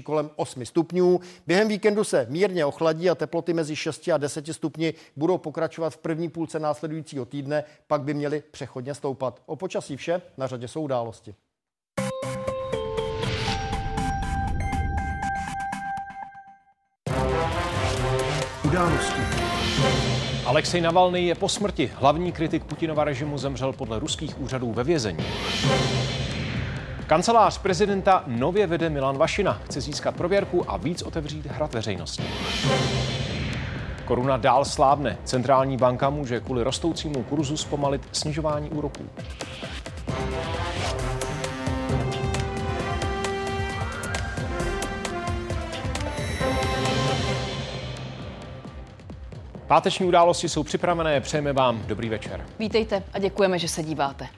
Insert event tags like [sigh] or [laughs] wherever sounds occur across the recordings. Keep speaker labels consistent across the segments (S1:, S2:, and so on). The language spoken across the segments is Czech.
S1: kolem 8 stupňů. Během víkendu se mírně ochladí a teploty mezi 6 a 10 stupni budou pokračovat v první půlce následujícího týdne, pak by měly přechodně stoupat. O počasí vše, na řadě jsou události.
S2: Události.
S3: Alexej Navalny je po smrti. Hlavní kritik Putinova režimu zemřel podle ruských úřadů ve vězení. Kancelář prezidenta nově vede Milan Vašina. Chce získat prověrku a víc otevřít hrad veřejnosti. Koruna dál slábne. Centrální banka může kvůli rostoucímu kurzu zpomalit snižování úroků. Páteční události jsou připravené, přejeme vám dobrý večer.
S4: Vítejte a děkujeme, že se díváte.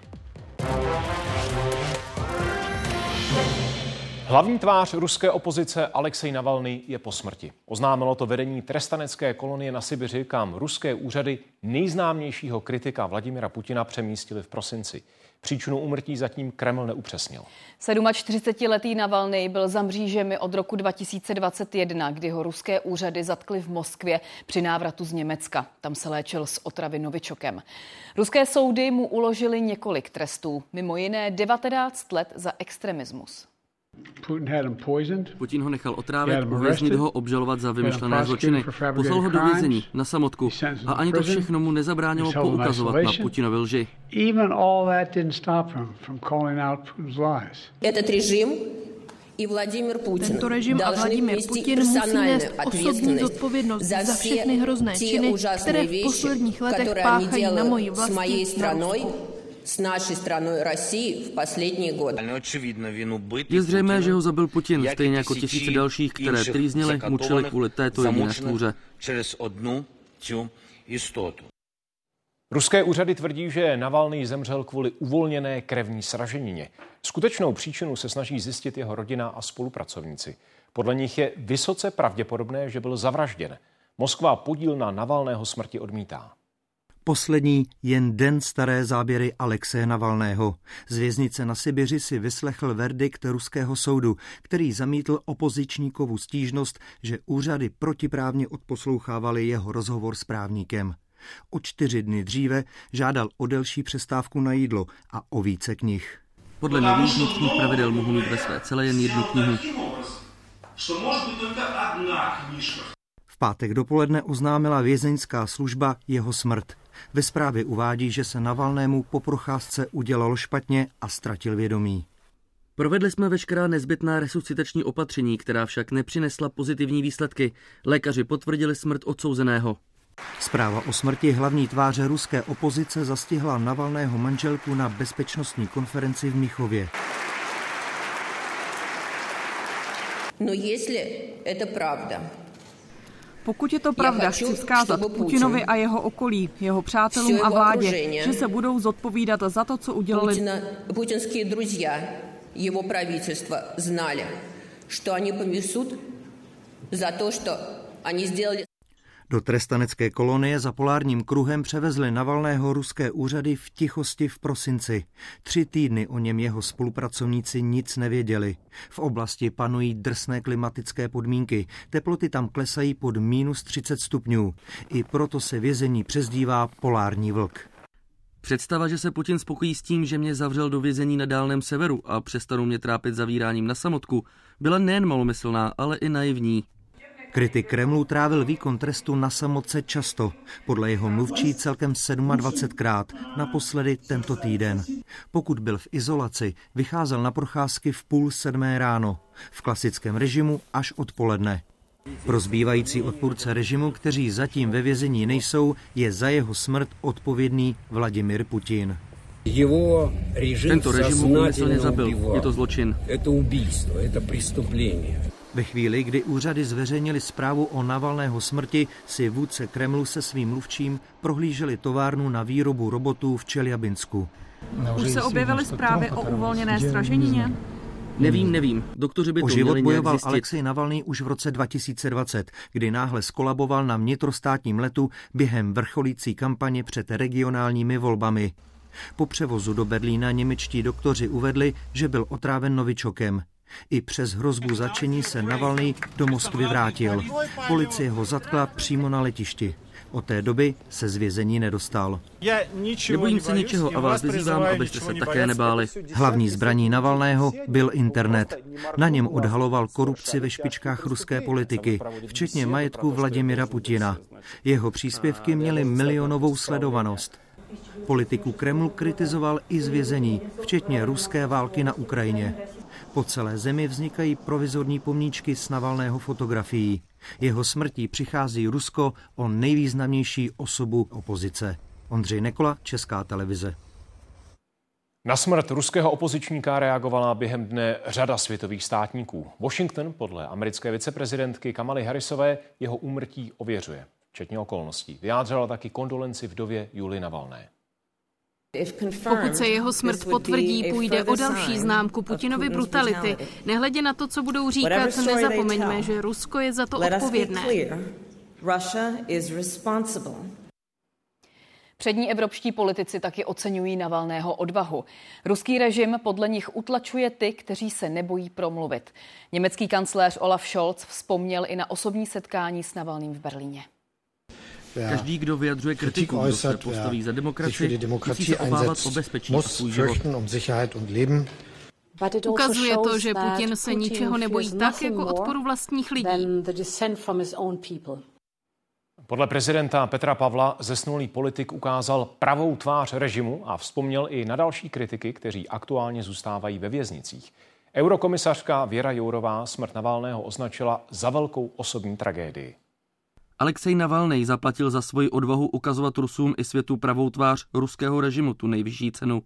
S3: Hlavní tvář ruské opozice Alexej Navalny je po smrti. Oznámilo to vedení trestanecké kolonie na Sibiři, kam ruské úřady nejznámějšího kritika Vladimira Putina přemístili v prosinci. Příčinu umrtí zatím Kreml neupřesnil.
S4: 47-letý Navalny byl za mřížemi od roku 2021, kdy ho ruské úřady zatkly v Moskvě při návratu z Německa. Tam se léčil s otravy Novičokem. Ruské soudy mu uložili několik trestů, mimo jiné 19 let za extremismus.
S5: Putin ho nechal otrávit, uvěznit ho, obžalovat za vymyšlené zločiny. Poslal ho do vězení na samotku. A ani to všechno mu nezabránilo poukazovat na Putinovy lži.
S6: tento režim a Vladimir Putin musí nést osobní zodpovědnost za všechny hrozné činy, které v posledních letech páchají na mojí vlasti na
S5: s naší stranou России v poslední годы. Je zřejmé, že ho zabil Putin, stejně jako tisíce dalších, které trýznili, mučili kvůli této jediné stvůře.
S3: Ruské úřady tvrdí, že Navalný zemřel kvůli uvolněné krevní sraženině. Skutečnou příčinu se snaží zjistit jeho rodina a spolupracovníci. Podle nich je vysoce pravděpodobné, že byl zavražděn. Moskva podíl na Navalného smrti odmítá.
S2: Poslední jen den staré záběry Alexeje Navalného. Z věznice na Sibiři si vyslechl verdikt ruského soudu, který zamítl opozičníkovu stížnost, že úřady protiprávně odposlouchávali jeho rozhovor s právníkem. O čtyři dny dříve žádal o delší přestávku na jídlo a o více knih.
S5: Podle nových vnitřních pravidel mohu mít ve své celé jen jednu knihu.
S2: V pátek dopoledne oznámila vězeňská služba jeho smrt. Ve zprávě uvádí, že se Navalnému po procházce udělalo špatně a ztratil vědomí.
S5: Provedli jsme veškerá nezbytná resuscitační opatření, která však nepřinesla pozitivní výsledky. Lékaři potvrdili smrt odsouzeného.
S2: Zpráva o smrti hlavní tváře ruské opozice zastihla Navalného manželku na bezpečnostní konferenci v Míchově.
S6: No jestli je to pravda,
S7: pokud je to pravda, chci vzkázat Putinovi a jeho okolí, jeho přátelům a vládě, že se budou zodpovídat za to, co udělali.
S6: Putinské друзья, jeho правительство znali, že oni понесут za to, že oni сделали
S2: do trestanecké kolonie za polárním kruhem převezli Navalného ruské úřady v tichosti v prosinci. Tři týdny o něm jeho spolupracovníci nic nevěděli. V oblasti panují drsné klimatické podmínky. Teploty tam klesají pod minus 30 stupňů. I proto se vězení přezdívá polární vlk.
S5: Představa, že se Putin spokojí s tím, že mě zavřel do vězení na dálném severu a přestanou mě trápit zavíráním na samotku, byla nejen malomyslná, ale i naivní.
S2: Kritik Kremlu trávil výkon trestu na samotce často, podle jeho mluvčí celkem 27krát, naposledy tento týden. Pokud byl v izolaci, vycházel na procházky v půl sedmé ráno, v klasickém režimu až odpoledne. Pro zbývající odpůrce režimu, kteří zatím ve vězení nejsou, je za jeho smrt odpovědný Vladimir Putin.
S5: Tento režim ho úmyslně zabil. Je to zločin.
S2: Ve chvíli, kdy úřady zveřejnili zprávu o Navalného smrti, si vůdce Kremlu se svým mluvčím prohlíželi továrnu na výrobu robotů v Čeljabinsku.
S7: Už se objevily zprávy o uvolněné straženině?
S5: Nevím, nevím. Doktoři by to
S2: o život
S5: měli
S2: bojoval
S5: zjistit.
S2: Alexej Navalný už v roce 2020, kdy náhle skolaboval na vnitrostátním letu během vrcholící kampaně před regionálními volbami. Po převozu do Berlína němečtí doktoři uvedli, že byl otráven novičokem. I přes hrozbu začení se Navalny do Moskvy vrátil. Policie ho zatkla přímo na letišti. Od té doby se z vězení nedostal.
S5: Nebojím se ničeho a vás vyzývám, abyste se také nebáli.
S2: Hlavní zbraní Navalného byl internet. Na něm odhaloval korupci ve špičkách ruské politiky, včetně majetku Vladimira Putina. Jeho příspěvky měly milionovou sledovanost. Politiku Kremlu kritizoval i z vězení, včetně ruské války na Ukrajině. Po celé zemi vznikají provizorní pomníčky s Navalného fotografií. Jeho smrtí přichází Rusko o nejvýznamnější osobu opozice. Ondřej Nekola, Česká televize.
S3: Na smrt ruského opozičníka reagovala během dne řada světových státníků. Washington podle americké viceprezidentky Kamaly Harrisové jeho úmrtí ověřuje, včetně okolností. Vyjádřila taky kondolenci vdově Julie Navalné.
S6: Pokud se jeho smrt potvrdí, půjde o další známku Putinovy brutality. Nehledě na to, co budou říkat, nezapomeňme, že Rusko je za to odpovědné.
S4: Přední evropští politici taky oceňují Navalného odvahu. Ruský režim podle nich utlačuje ty, kteří se nebojí promluvit. Německý kancléř Olaf Scholz vzpomněl i na osobní setkání s Navalným v Berlíně.
S5: Každý, kdo vyjadřuje kritiku, kdo se postaví za demokracii, musí se obávat o bezpečí a svůj život.
S6: Um Ukazuje to, že Putin se ničeho nebojí tak, jako odporu vlastních lidí.
S3: Podle prezidenta Petra Pavla zesnulý politik ukázal pravou tvář režimu a vzpomněl i na další kritiky, kteří aktuálně zůstávají ve věznicích. Eurokomisařka Věra Jourová smrt Navalného označila za velkou osobní tragédii.
S5: Alexej Navalnej zaplatil za svoji odvahu ukazovat Rusům i světu pravou tvář ruského režimu tu nejvyšší cenu.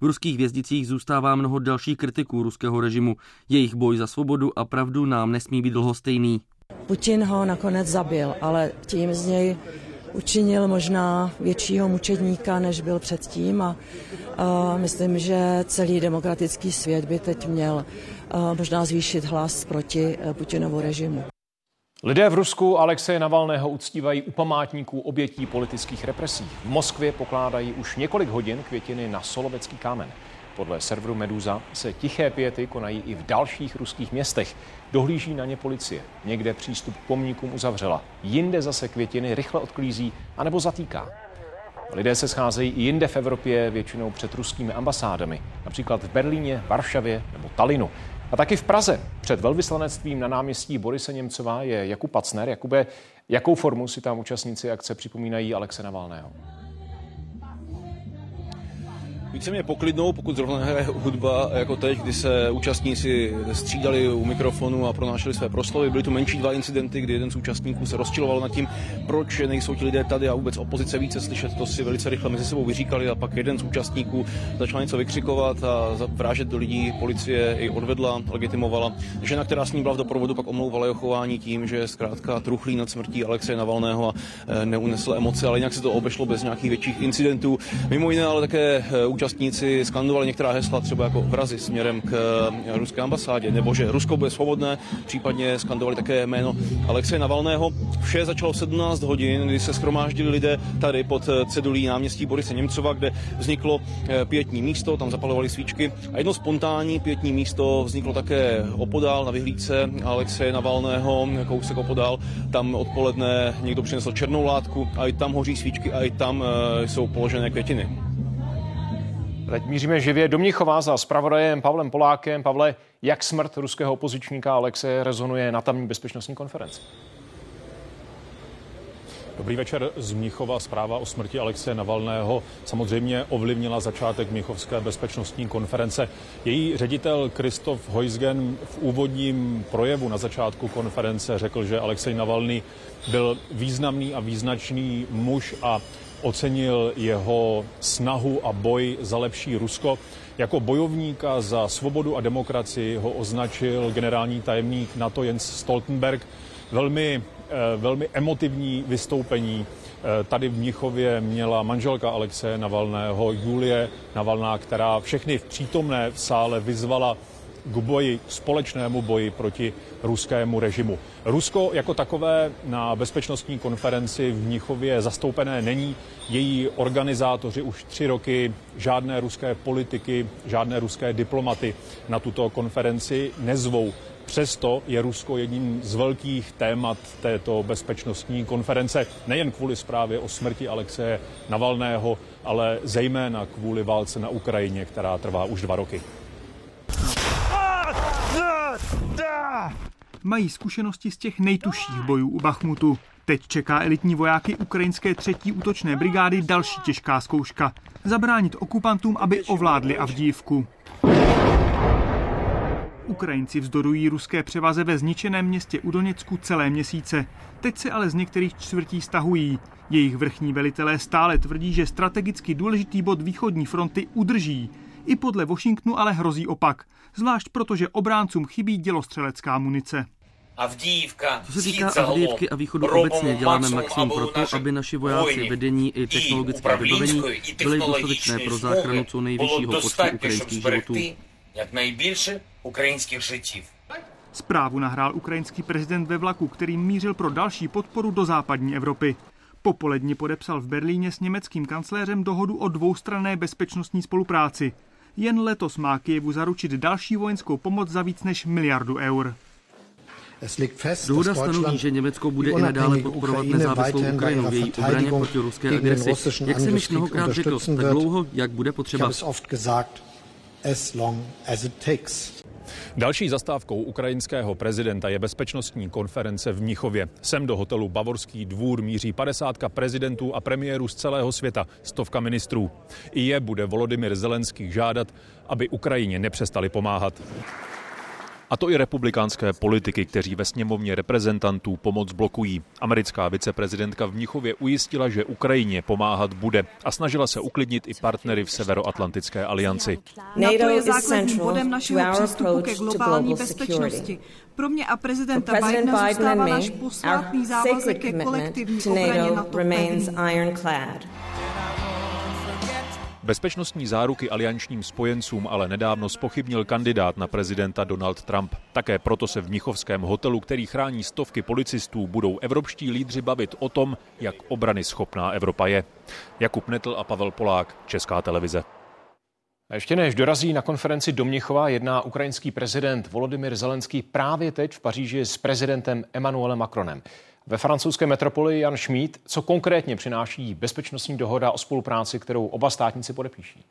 S5: V ruských vězdicích zůstává mnoho dalších kritiků ruského režimu. Jejich boj za svobodu a pravdu nám nesmí být dlhostejný.
S8: Putin ho nakonec zabil, ale tím z něj učinil možná většího mučedníka, než byl předtím a, a myslím, že celý demokratický svět by teď měl možná zvýšit hlas proti Putinovu režimu.
S3: Lidé v Rusku Alexeje Navalného uctívají u památníků obětí politických represí. V Moskvě pokládají už několik hodin květiny na Solovecký kámen. Podle serveru Meduza se tiché pěty konají i v dalších ruských městech. Dohlíží na ně policie. Někde přístup k pomníkům uzavřela, jinde zase květiny rychle odklízí anebo zatýká. Lidé se scházejí i jinde v Evropě, většinou před ruskými ambasádami, například v Berlíně, Varšavě nebo Talinu. A taky v Praze před velvyslanectvím na náměstí Borise Němcová je Jakub Pacner. Jakube, jakou formu si tam účastníci akce připomínají Alexe Navalného?
S9: Víceméně poklidnou, pokud zrovna hraje hudba jako teď, kdy se účastníci střídali u mikrofonu a pronášeli své proslovy. Byly tu menší dva incidenty, kdy jeden z účastníků se rozčiloval nad tím, proč nejsou ti lidé tady a vůbec opozice více slyšet. To si velice rychle mezi sebou vyříkali a pak jeden z účastníků začal něco vykřikovat a vrážet do lidí. Policie i odvedla, legitimovala. Žena, která s ním byla v doprovodu, pak omlouvala jeho chování tím, že zkrátka truchlí nad smrtí Alexeje Navalného a e, neunesl emoce, ale jinak se to obešlo bez nějakých větších incidentů. Mimo jiné ale také e, účastníci skandovali některá hesla, třeba jako vrazy směrem k eh, ruské ambasádě, nebo že Rusko bude svobodné, případně skandovali také jméno Alexeje Navalného. Vše začalo v 17 hodin, kdy se schromáždili lidé tady pod eh, cedulí náměstí Borise Němcova, kde vzniklo eh, pětní místo, tam zapalovali svíčky a jedno spontánní pětní místo vzniklo také opodál na vyhlídce Alexeje Navalného, kousek opodál. Tam odpoledne někdo přinesl černou látku a i tam hoří svíčky a i tam jsou položené květiny.
S3: Teď míříme živě do Mnichova za zpravodajem Pavlem Polákem. Pavle, jak smrt ruského opozičníka Alexe rezonuje na tamní bezpečnostní konferenci?
S10: Dobrý večer z Mnichova. Zpráva o smrti Alexe Navalného samozřejmě ovlivnila začátek Mnichovské bezpečnostní konference. Její ředitel Kristof Heusgen v úvodním projevu na začátku konference řekl, že Alexej Navalny byl významný a význačný muž a ocenil jeho snahu a boj za lepší Rusko. Jako bojovníka za svobodu a demokracii ho označil generální tajemník NATO Jens Stoltenberg. Velmi, eh, velmi emotivní vystoupení eh, tady v Mnichově měla manželka Alexe Navalného, Julie Navalná, která všechny v přítomné v sále vyzvala k boji, společnému boji proti ruskému režimu. Rusko jako takové na bezpečnostní konferenci v Mnichově zastoupené není. Její organizátoři už tři roky žádné ruské politiky, žádné ruské diplomaty na tuto konferenci nezvou. Přesto je Rusko jedním z velkých témat této bezpečnostní konference, nejen kvůli zprávě o smrti Alexeje Navalného, ale zejména kvůli válce na Ukrajině, která trvá už dva roky.
S11: Mají zkušenosti z těch nejtuších bojů u Bachmutu. Teď čeká elitní vojáky ukrajinské třetí útočné brigády další těžká zkouška. Zabránit okupantům, aby ovládli Avdívku. Ukrajinci vzdorují ruské převaze ve zničeném městě u Doněcku celé měsíce. Teď se ale z některých čtvrtí stahují. Jejich vrchní velitelé stále tvrdí, že strategicky důležitý bod východní fronty udrží. I podle Washingtonu ale hrozí opak, zvlášť protože obráncům chybí dělostřelecká munice.
S5: Co se týká Avdívky a východu obecně, děláme maximum pro to, aby naši vojáci, vedení i technologické vybavení byly dostatečné pro záchranu co nejvyššího počtu ukrajinských životů. Nejvíce
S11: ukrajinských. Zprávu nahrál ukrajinský prezident ve vlaku, který mířil pro další podporu do západní Evropy. Popoledně podepsal v Berlíně s německým kancléřem dohodu o dvoustranné bezpečnostní spolupráci. Jen letos má Kijevu zaručit další vojenskou pomoc za víc než miliardu eur.
S5: Dohoda stanoví, že Německo bude i nadále podporovat nezávislou Ukrajinu v její obraně proti ruské agresi. Jak jsem již mnohokrát řekl, tak dlouho, jak bude potřeba
S10: as long as it takes. Další zastávkou ukrajinského prezidenta je bezpečnostní konference v Mnichově. Sem do hotelu Bavorský dvůr míří padesátka prezidentů a premiérů z celého světa, stovka ministrů. I je bude Volodymyr Zelenský žádat, aby Ukrajině nepřestali pomáhat. A to i republikánské politiky, kteří ve sněmovně reprezentantů pomoc blokují. Americká viceprezidentka v Mnichově ujistila, že Ukrajině pomáhat bude a snažila se uklidnit i partnery v Severoatlantické alianci.
S7: NATO je základním bodem našeho přístupu ke globální bezpečnosti. Pro mě a prezidenta Bidena zůstává náš posvátný závazek ke kolektivní obraně NATO
S10: Bezpečnostní záruky aliančním spojencům ale nedávno spochybnil kandidát na prezidenta Donald Trump. Také proto se v Mnichovském hotelu, který chrání stovky policistů, budou evropští lídři bavit o tom, jak obrany schopná Evropa je. Jakub Netl a Pavel Polák, Česká televize.
S3: A ještě než dorazí na konferenci do Mnichova, jedná ukrajinský prezident Volodymyr Zelenský právě teď v Paříži s prezidentem Emmanuelem Macronem. Ve francouzské metropoli Jan Schmid, co konkrétně přináší bezpečnostní dohoda o spolupráci, kterou oba státníci podepíší?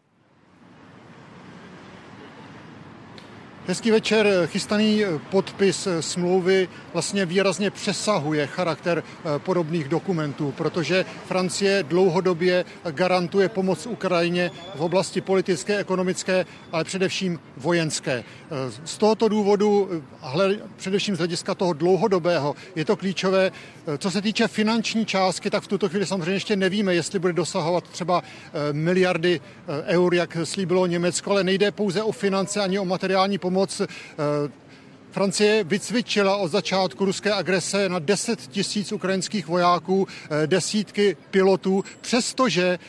S12: Hezký večer. Chystaný podpis smlouvy vlastně výrazně přesahuje charakter eh, podobných dokumentů, protože Francie dlouhodobě garantuje pomoc Ukrajině v oblasti politické, ekonomické, ale především vojenské. Eh, z tohoto důvodu, hle, především z hlediska toho dlouhodobého, je to klíčové. Eh, co se týče finanční částky, tak v tuto chvíli samozřejmě ještě nevíme, jestli bude dosahovat třeba miliardy eur, jak slíbilo Německo, ale nejde pouze o finance ani o materiální pomoc pomoc. Eh, Francie vycvičila od začátku ruské agrese na 10 tisíc ukrajinských vojáků, eh, desítky pilotů, přestože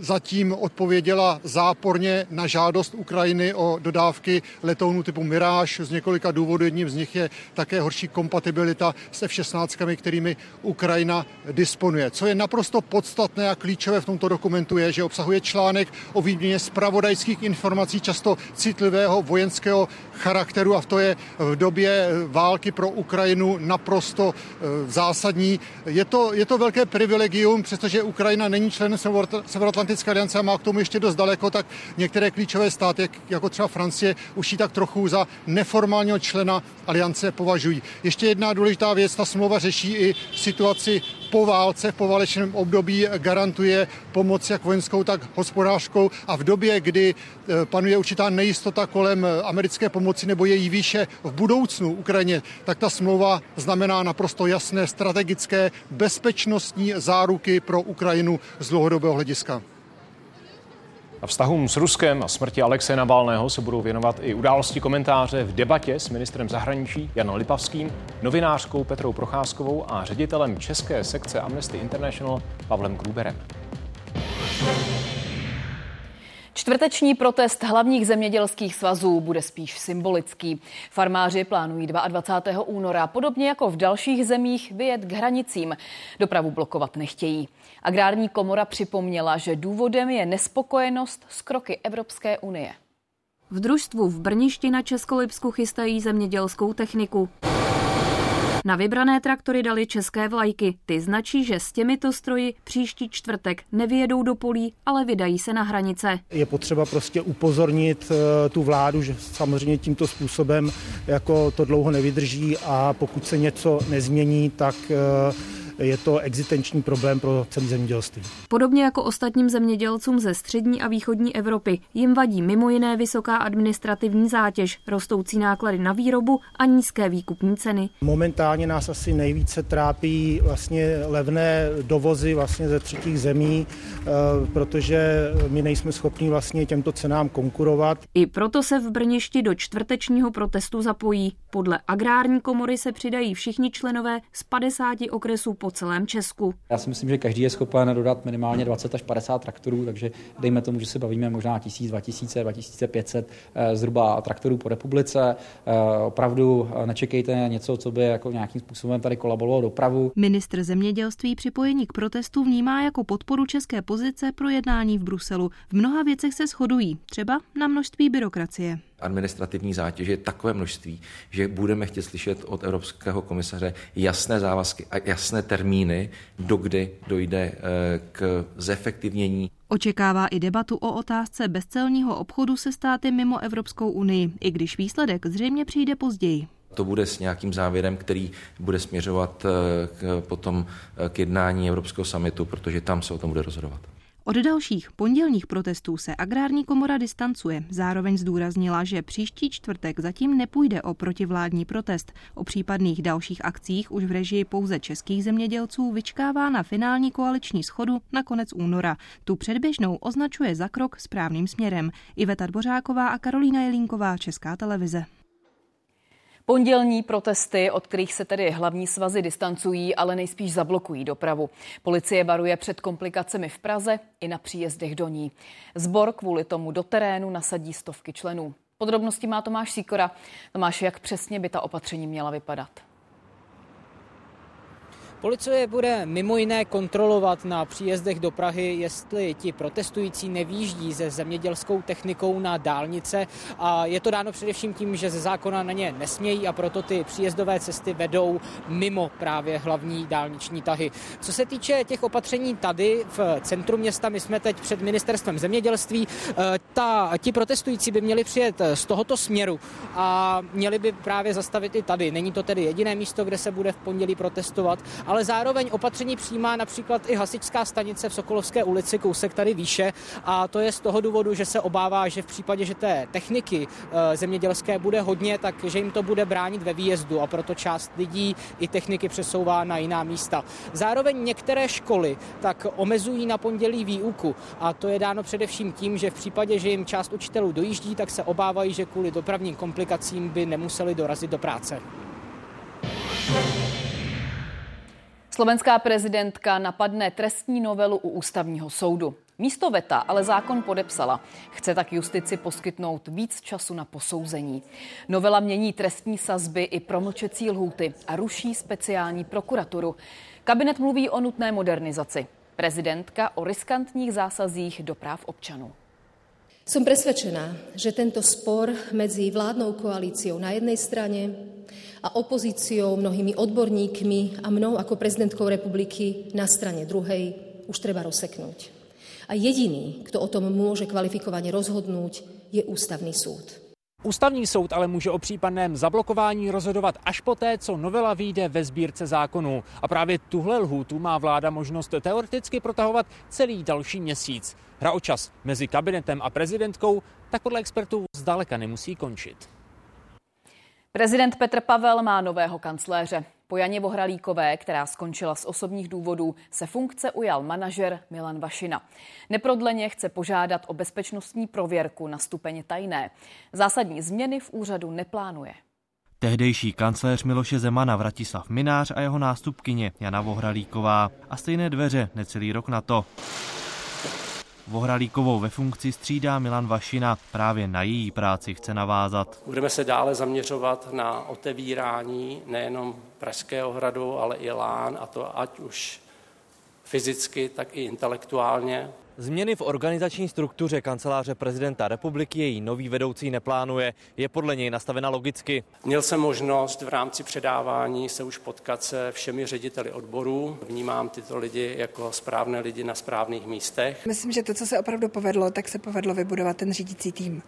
S12: zatím odpověděla záporně na žádost Ukrajiny o dodávky letounů typu Mirage z několika důvodů. Jedním z nich je také horší kompatibilita s F-16, kterými Ukrajina disponuje. Co je naprosto podstatné a klíčové v tomto dokumentu je, že obsahuje článek o výměně zpravodajských informací často citlivého vojenského charakteru a v to je v době války pro Ukrajinu naprosto eh, zásadní. Je to, je to velké privilegium, přestože Ukrajina není členem Severoatlantické aliance a má k tomu ještě dost daleko, tak některé klíčové státy, jako třeba Francie, už ji tak trochu za neformálního člena aliance považují. Ještě jedna důležitá věc, ta smlouva řeší i situaci po válce, v poválečném období garantuje pomoc jak vojenskou, tak hospodářskou a v době, kdy panuje určitá nejistota kolem eh, americké pomoci nebo její výše v budoucnu Ukrajině, tak ta smlouva znamená naprosto jasné strategické bezpečnostní záruky pro Ukrajinu z dlouhodobého hlediska.
S3: A vztahům s Ruskem a smrti Alexe Navalného se budou věnovat i události komentáře v debatě s ministrem zahraničí Janem Lipavským, novinářkou Petrou Procházkovou a ředitelem české sekce Amnesty International Pavlem Gruberem.
S4: Čtvrteční protest hlavních zemědělských svazů bude spíš symbolický. Farmáři plánují 22. února, podobně jako v dalších zemích, vyjet k hranicím. Dopravu blokovat nechtějí. Agrární komora připomněla, že důvodem je nespokojenost s kroky Evropské unie.
S13: V družstvu v Brništi na Českolipsku chystají zemědělskou techniku. Na vybrané traktory dali české vlajky. Ty značí, že s těmito stroji příští čtvrtek nevyjedou do polí, ale vydají se na hranice.
S14: Je potřeba prostě upozornit eh, tu vládu, že samozřejmě tímto způsobem jako to dlouho nevydrží a pokud se něco nezmění, tak eh, je to existenční problém pro celý zemědělství.
S13: Podobně jako ostatním zemědělcům ze střední a východní Evropy jim vadí mimo jiné vysoká administrativní zátěž, rostoucí náklady na výrobu a nízké výkupní ceny.
S14: Momentálně nás asi nejvíce trápí vlastně levné dovozy vlastně ze třetích zemí, eh, protože my nejsme schopni vlastně těmto cenám konkurovat.
S13: I proto se v Brništi do čtvrtečního protestu zapojí. Podle agrární komory se přidají všichni členové z 50 okresů po celém Česku.
S15: Já si myslím, že každý je schopen dodat minimálně 20 až 50 traktorů, takže dejme tomu, že se bavíme možná 1000, 2000, 2500 zhruba traktorů po republice. Eh, opravdu eh, nečekejte něco, co by jako nějakým způsobem tady kolabovalo dopravu.
S13: Ministr zemědělství připojení k protestu vnímá jako podporu české pozice pro jednání v Bruselu. V mnoha věcech se shodují, třeba na množství byrokracie
S16: administrativní zátěže je takové množství, že budeme chtít slyšet od Evropského komisaře jasné závazky a jasné termíny, dokdy dojde eh, k zefektivnění.
S13: Očekává i debatu o otázce bezcelního obchodu se státy mimo Evropskou unii, i když výsledek zřejmě přijde později.
S16: To bude s nějakým závěrem, který bude směřovat eh, k, potom eh, k jednání Evropského samitu, protože tam se o tom bude rozhodovat.
S13: Od dalších pondělních protestů se agrární komora distancuje. Zároveň zdůraznila, že příští čtvrtek zatím nepůjde o protivládní protest. O případných dalších akcích už v režii pouze českých zemědělců vyčkává na finální koaliční schodu na konec února. Tu předběžnou označuje za krok správným směrem. Iveta Dvořáková a Karolína Jelínková, Česká televize.
S4: Pondělní protesty, od kterých se tedy hlavní svazy distancují, ale nejspíš zablokují dopravu. Policie varuje před komplikacemi v Praze i na příjezdech do ní. Zbor kvůli tomu do terénu nasadí stovky členů. Podrobnosti má Tomáš Síkora. Tomáš, jak přesně by ta opatření měla vypadat?
S17: Policie bude mimo jiné kontrolovat na příjezdech do Prahy, jestli ti protestující nevýjíždí se zemědělskou technikou na dálnice. A je to dáno především tím, že ze zákona na ně nesmějí a proto ty příjezdové cesty vedou mimo právě hlavní dálniční tahy. Co se týče těch opatření tady v centru města, my jsme teď před ministerstvem zemědělství. Eh, ta, ti protestující by měli přijet z tohoto směru a měli by právě zastavit i tady. Není to tedy jediné místo, kde se bude v pondělí protestovat, ale zároveň opatření přijímá například i hasičská stanice v Sokolovské ulici, kousek tady výše a to je z toho důvodu, že se obává, že v případě, že té techniky eh, zemědělské bude hodně, tak že jim to bude bránit ve výjezdu a proto část lidí i techniky přesouvá na jiná místa. Zároveň některé školy tak omezují na pondělí výuku a to je dáno především tím, že v případě, že jim část učitelů dojíždí, tak se obávají, že kvůli dopravním komplikacím by nemuseli dorazit do práce.
S4: Slovenská prezidentka napadne trestní novelu u ústavního soudu. Místo veta ale zákon podepsala. Chce tak justici poskytnout víc času na posouzení. Novela mění trestní sazby i promlčecí lhůty a ruší speciální prokuraturu. Kabinet mluví o nutné modernizaci. Prezidentka o riskantních zásazích do práv občanů.
S18: Som presvedčená, že tento spor medzi vládnou koalíciou na jednej strane a opozíciou, mnohými odborníkmi a mnou ako prezidentkou republiky na strane druhej už treba rozseknúť. A jediný, kto o tom môže kvalifikovane rozhodnúť, je ústavný súd.
S17: Ústavní soud ale může o případném zablokování rozhodovat až poté, co novela vyjde ve sbírce zákonů. A právě tuhle lhůtu má vláda možnost teoreticky protahovat celý další měsíc. Hra o čas mezi kabinetem a prezidentkou tak podle expertů zdaleka nemusí končit.
S4: Prezident Petr Pavel má nového kancléře. Po Janě Vohralíkové, která skončila z osobních důvodů, se funkce ujal manažer Milan Vašina. Neprodleně chce požádat o bezpečnostní prověrku na stupeň tajné. Zásadní změny v úřadu neplánuje.
S19: Tehdejší kancléř Miloše Zemana Vratislav Minář a jeho nástupkyně Jana Vohralíková. A stejné dveře necelý rok na to. Vohralíkovou ve funkci střídá Milan Vašina. Právě na její práci chce navázat.
S20: Budeme se dále zaměřovat na otevírání nejenom Pražského hradu, ale i Lán, a to ať už fyzicky, tak i intelektuálně.
S21: Změny v organizační struktuře kanceláře prezidenta republiky její nový vedoucí neplánuje. Je podle něj nastavena logicky.
S20: Měl jsem možnost v rámci předávání se už potkat se všemi řediteli odborů. Vnímám tyto lidi jako správné lidi na správných místech.
S22: Myslím, že to, co se opravdu povedlo, tak se povedlo vybudovat ten řídící tým.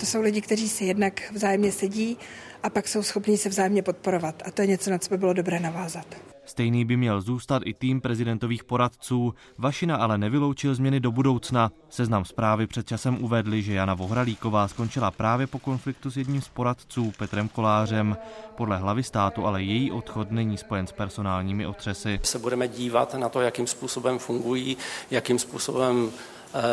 S22: To jsou lidi, kteří si jednak vzájemně sedí a pak jsou schopni se vzájemně podporovat. A to je něco, na co by bylo dobré navázat.
S19: Stejný by měl zůstat i tým prezidentových poradců. Vašina ale nevyloučil změny do budoucna. Seznam zprávy před časem uvedli, že Jana Vohralíková skončila právě po konfliktu s jedním z poradců, Petrem Kolářem. Podle hlavy státu ale její odchod není spojen s personálními otřesy.
S20: Se budeme dívat na to, jakým způsobem fungují, jakým způsobem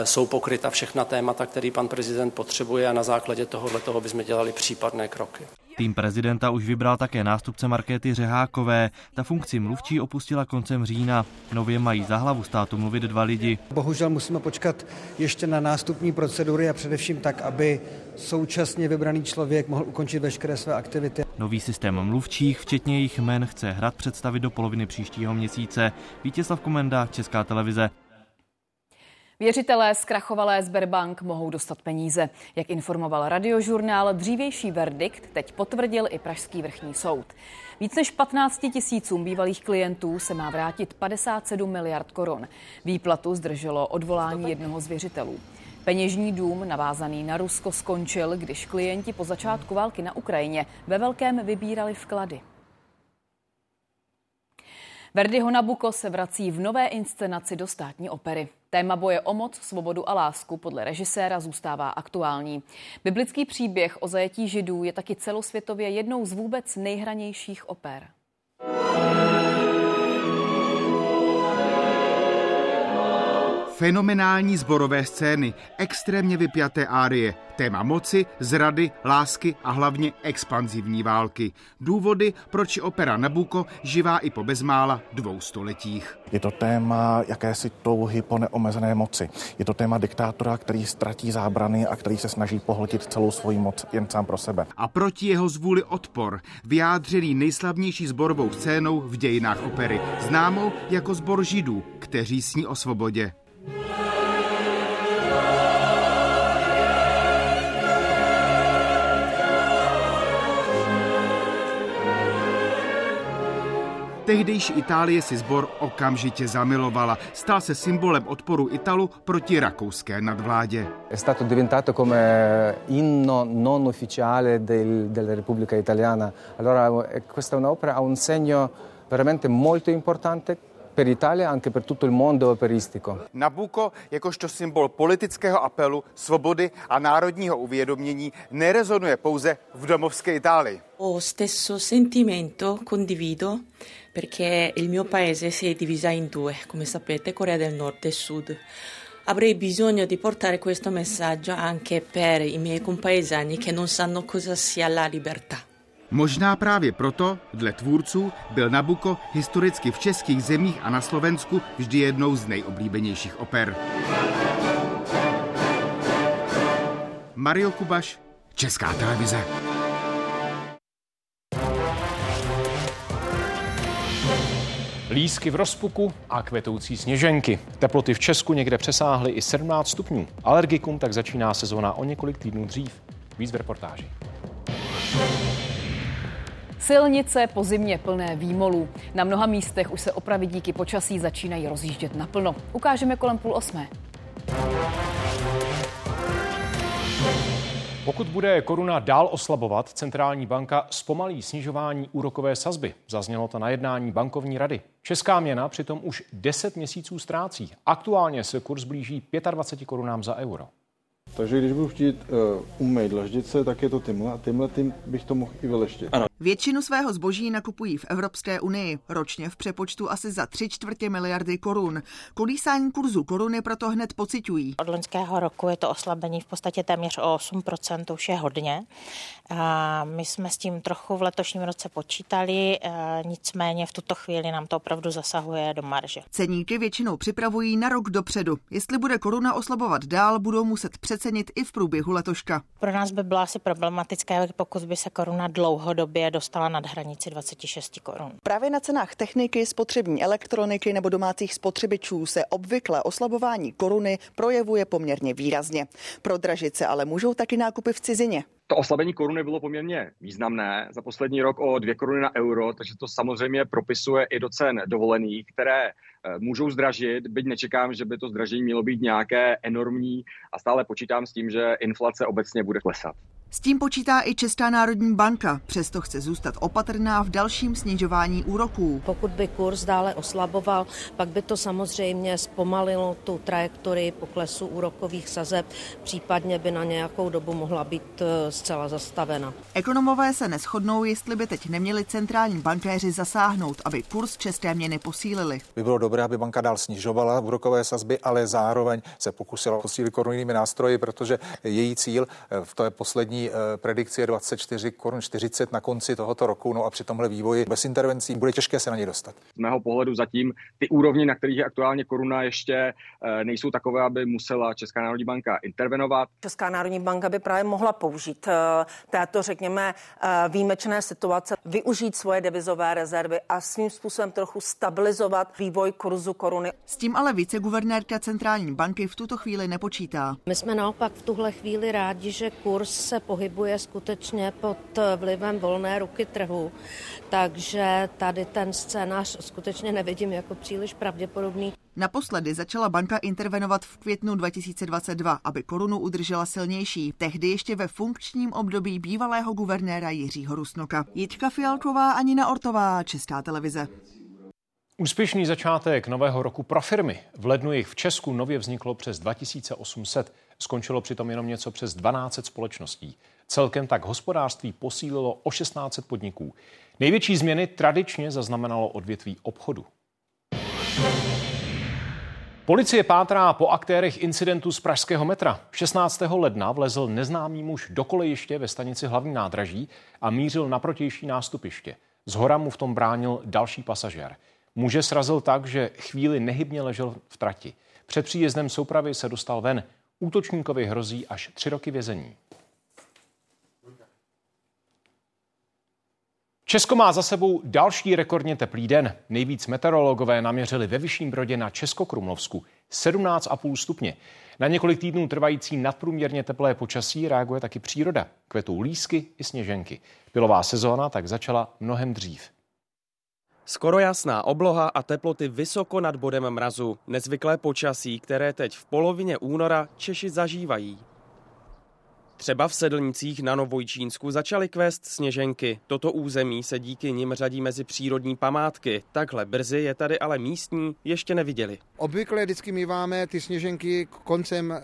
S20: jsou pokryta všechna témata, který pan prezident potřebuje a na základě tohohle toho bychom dělali případné kroky.
S19: Tým prezidenta už vybral také nástupce Markéty Řehákové. Ta funkci mluvčí opustila koncem října. Nově mají za hlavu státu mluvit dva lidi.
S23: Bohužel musíme počkat ještě na nástupní procedury a především tak, aby současně vybraný člověk mohl ukončit veškeré své aktivity.
S19: Nový systém mluvčích, včetně jejich jmen, chce hrad představit do poloviny příštího měsíce. Vítězslav Komenda, Česká televize.
S4: Věřitelé zkrachovalé Sberbank mohou dostat peníze. Jak informoval radiožurnál, dřívější verdikt teď potvrdil i Pražský vrchní soud. Víc než 15 tisícům bývalých klientů se má vrátit 57 miliard korun. Výplatu zdrželo odvolání jednoho z věřitelů. Peněžní dům navázaný na Rusko skončil, když klienti po začátku války na Ukrajině ve velkém vybírali vklady. Verdiho Nabuko se vrací v nové inscenaci do státní opery. Téma boje o moc, svobodu a lásku podle režiséra zůstává aktuální. Biblický příběh o zajetí židů je taky celosvětově jednou z vůbec nejhranějších oper.
S24: Fenomenální zborové scény, extrémně vypjaté árie, téma moci, zrady, lásky a hlavně expanzivní války. Důvody, proč opera Nabuko živá i po bezmála dvou stoletích.
S25: Je to téma jakési touhy po neomezené moci. Je to téma diktátora, který ztratí zábrany a který se snaží pohltit celou svoji moc jen sám pro sebe.
S24: A proti jeho zvůli odpor, vyjádřený nejslavnější zborovou scénou v dějinách opery, známou jako zbor židů, kteří sní o svobodě. Tehdejší Itálie si zbor okamžitě zamilovala. Stal se symbolem odporu Italu proti rakouské nadvládě.
S26: È stato diventato come inno non ufficiale del, della Repubblica Italiana. Allora questa è un'opera ha un segno veramente molto importante per l'Italia, anche per tutto il mondo operistico.
S24: Nabucco, jakožto symbol politického apelu, svobody a národního uvědomění, nerezonuje pouze v domovské Itálii.
S27: Ho stesso sentimento condivido perché il mio paese si è divisa in due, come sapete, Corea del Nord e Sud. Avrei bisogno di portare questo messaggio anche per i miei compaesani che non sanno cosa sia la libertà.
S24: Možná právě proto, dle tvůrců, byl Nabuko historicky v českých zemích a na Slovensku vždy jednou z nejoblíbenějších oper. Mario Kubaš, Česká televize.
S3: Lísky v rozpuku a kvetoucí sněženky. Teploty v Česku někde přesáhly i 17 stupňů. Alergikum tak začíná sezóna o několik týdnů dřív. Víc v reportáži.
S4: Silnice po zimě plné výmolů. Na mnoha místech už se opravy díky počasí začínají rozjíždět naplno. Ukážeme kolem půl osmé.
S3: Pokud bude koruna dál oslabovat, centrální banka zpomalí snižování úrokové sazby. Zaznělo to na jednání bankovní rady. Česká měna přitom už 10 měsíců ztrácí. Aktuálně se kurz blíží 25 korunám za euro.
S28: Takže když budu chtít uh, umýt dlaždice, tak je to tímhle a tímhle tím bych to mohl i vyleštit.
S29: Ano. Většinu svého zboží nakupují v Evropské unii, ročně v přepočtu asi za tři čtvrtě miliardy korun. Kolísání kurzu koruny proto hned pociťují.
S30: Od loňského roku je to oslabení v podstatě téměř o 8%, už je hodně. A my jsme s tím trochu v letošním roce počítali, nicméně v tuto chvíli nám to opravdu zasahuje do marže.
S29: Ceníky většinou připravují na rok dopředu. Jestli bude koruna oslabovat dál, budou muset přecenit i v průběhu letoška.
S30: Pro nás by bylo asi problematické, pokud by se koruna dlouhodobě dostala nad hranici 26 korun.
S29: Právě na cenách techniky, spotřební elektroniky nebo domácích spotřebičů se obvykle oslabování koruny projevuje poměrně výrazně. Prodražit se ale můžou taky nákupy v cizině.
S31: To oslabení koruny bylo poměrně významné za poslední rok o dvě koruny na euro, takže to samozřejmě propisuje i do cen dovolených, které eh, můžou zdražit, byť nečekám, že by to zdražení mělo být nějaké enormní a stále počítám s tím, že inflace obecně bude klesat.
S29: S tím počítá i Česká národní banka, přesto chce zůstat opatrná v dalším snižování úroků.
S32: Pokud by kurz dále oslaboval, pak by to samozřejmě zpomalilo tu trajektorii poklesu úrokových sazeb, případně by na nějakou dobu mohla být eh, zcela zastavena.
S29: Ekonomové se neschodnou, jestli by teď neměli centrální bankéři zasáhnout, aby kurz české měny posílili.
S33: By bylo dobré, aby banka dál snižovala úrokové sazby, ale zároveň se pokusila posílit korunnými nástroji, protože její cíl eh, v té poslední Eh, predikci je 24 korun 40 na konci tohoto roku, no a při tomhle vývoji bez intervencí bude těžké se na ně dostat.
S31: Z mého pohledu zatím ty úrovně, na kterých je aktuálně koruna, ještě eh, nejsou takové, aby musela Česká národní banka intervenovat.
S32: Česká národní banka by právě mohla použít eh, této, řekněme, výjimečné situace, využít svoje devizové rezervy a svým způsobem trochu stabilizovat vývoj kurzu koruny.
S29: S tím ale viceguvernérka centrální banky v tuto chvíli nepočítá.
S32: My jsme naopak v tuhle chvíli rádi, že kurz se pohybuje skutečně pod vlivem volné ruky trhu, takže tady ten scénář skutečně nevidím jako příliš pravděpodobný.
S29: Naposledy začala banka intervenovat v květnu 2022, aby korunu udržela silnější, tehdy ještě ve funkčním období bývalého guvernéra Jiřího Rusnoka. Jitka Fialková, Anina Ortová, Česká televize.
S3: Úspěšný začátek nového roku pro firmy. V lednu jich v Česku nově vzniklo přes 2800. Skončilo přitom jenom něco přes 12 společností. Celkem tak hospodářství posílilo o 16 podniků. Největší změny tradičně zaznamenalo odvětví obchodu. Policie pátrá po aktérech incidentu z pražského metra. 16. ledna vlezl neznámý muž do kolejiště ve stanici hlavní nádraží a mířil na protější nástupiště. Zhora mu v tom bránil další pasažér. Muže srazil tak, že chvíli nehybně ležel v trati. Před příjezdem soupravy se dostal ven. Útočníkovi hrozí až tři roky vězení. Česko má za sebou další rekordně teplý den. Nejvíc meteorologové naměřili ve Vyšším Brodě na Českokrumlovsku 17,5 stupně. Na několik týdnů trvající nadprůměrně teplé počasí reaguje taky příroda. Kvetou lísky i sněženky. Pilová sezóna tak začala mnohem dřív.
S34: Skoro jasná obloha a teploty vysoko nad bodem mrazu. Nezvyklé počasí, které teď v polovině února Češi zažívají. Třeba v Sedlnicích na Novojčínsku začaly kvést sněženky. Toto území se díky nim řadí mezi přírodní památky. Takhle brzy je tady ale místní ještě neviděli.
S35: Obvykle vždycky míváme ty sněženky koncem e,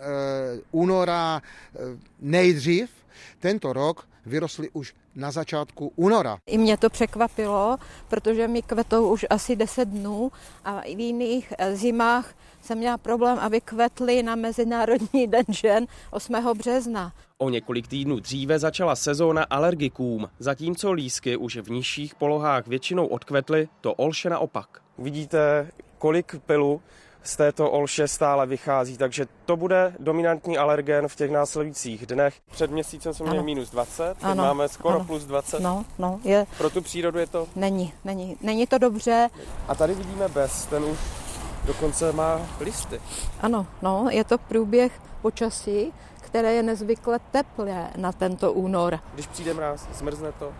S35: února e, nejdřív. Tento rok vyrostly už na začátku února.
S32: I mě to překvapilo, protože mi kvetou už asi 10 dnů a v jiných eh, zimách jsem měla problém, aby kvetly na Mezinárodní den žen 8. března.
S34: O několik týdnů dříve začala sezóna alergikům, zatímco lísky už v nižších polohách většinou odkvetly, to olše naopak. Vidíte, kolik pilu z této olše stále vychází, takže to bude dominantní alergen v těch následujících dnech. Před měsícem jsme měli minus 20, teď ano. máme skoro ano. plus 20.
S32: No, no, je...
S34: Pro tu přírodu je to?
S32: Není, není, není to dobře.
S34: A tady vidíme bez, ten už dokonce má listy.
S32: Ano, no, je to průběh počasí, které je nezvykle teplé na tento únor.
S34: Když přijde mráz, zmrzne to?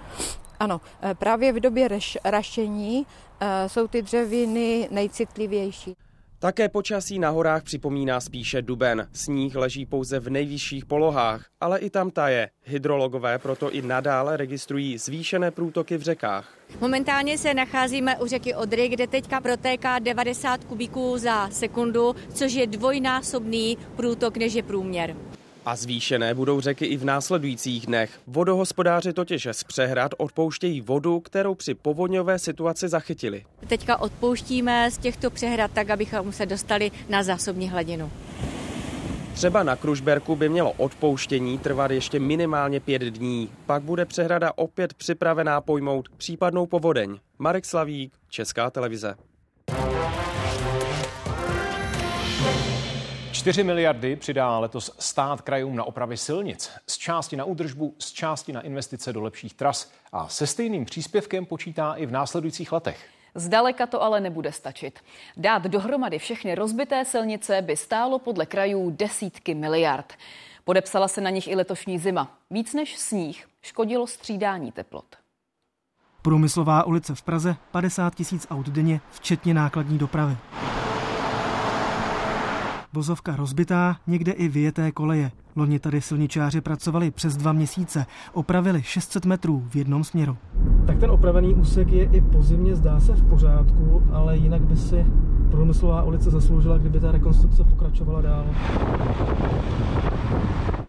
S32: Ano, eh, právě v době rašení eh, jsou ty dřeviny nejcitlivější.
S34: Také počasí na horách připomíná spíše duben. Sníh leží pouze v nejvyšších polohách, ale i tam taje. Hydrologové proto i nadále registrují zvýšené průtoky v řekách.
S36: Momentálně se nacházíme u řeky Odry, kde teďka protéká 90 kubíků za sekundu, což je dvojnásobný průtok než je průměr.
S34: A zvýšené budou řeky i v následujících dnech. Vodohospodáři totiž z přehrad odpouštějí vodu, kterou při povodňové situaci zachytili.
S36: Teďka odpouštíme z těchto přehrad tak, abychom se dostali na zásobní hladinu.
S34: Třeba na Kružberku by mělo odpouštění trvat ještě minimálně pět dní. Pak bude přehrada opět připravená pojmout případnou povodeň. Marek Slavík, Česká televize.
S3: 4 miliardy přidá letos stát krajům na opravy silnic. Z části na údržbu, z části na investice do lepších tras. A se stejným příspěvkem počítá i v následujících letech.
S4: Zdaleka to ale nebude stačit. Dát dohromady všechny rozbité silnice by stálo podle krajů desítky miliard. Podepsala se na nich i letošní zima. Víc než sníh škodilo střídání teplot.
S37: Průmyslová ulice v Praze 50 tisíc aut denně, včetně nákladní dopravy. Vozovka rozbitá, někde i vyjeté koleje. Loni tady silničáři pracovali přes dva měsíce, opravili 600 metrů v jednom směru.
S23: Tak ten opravený úsek je i pozimně zdá se v pořádku, ale jinak by si průmyslová ulice zasloužila, kdyby ta rekonstrukce pokračovala dál.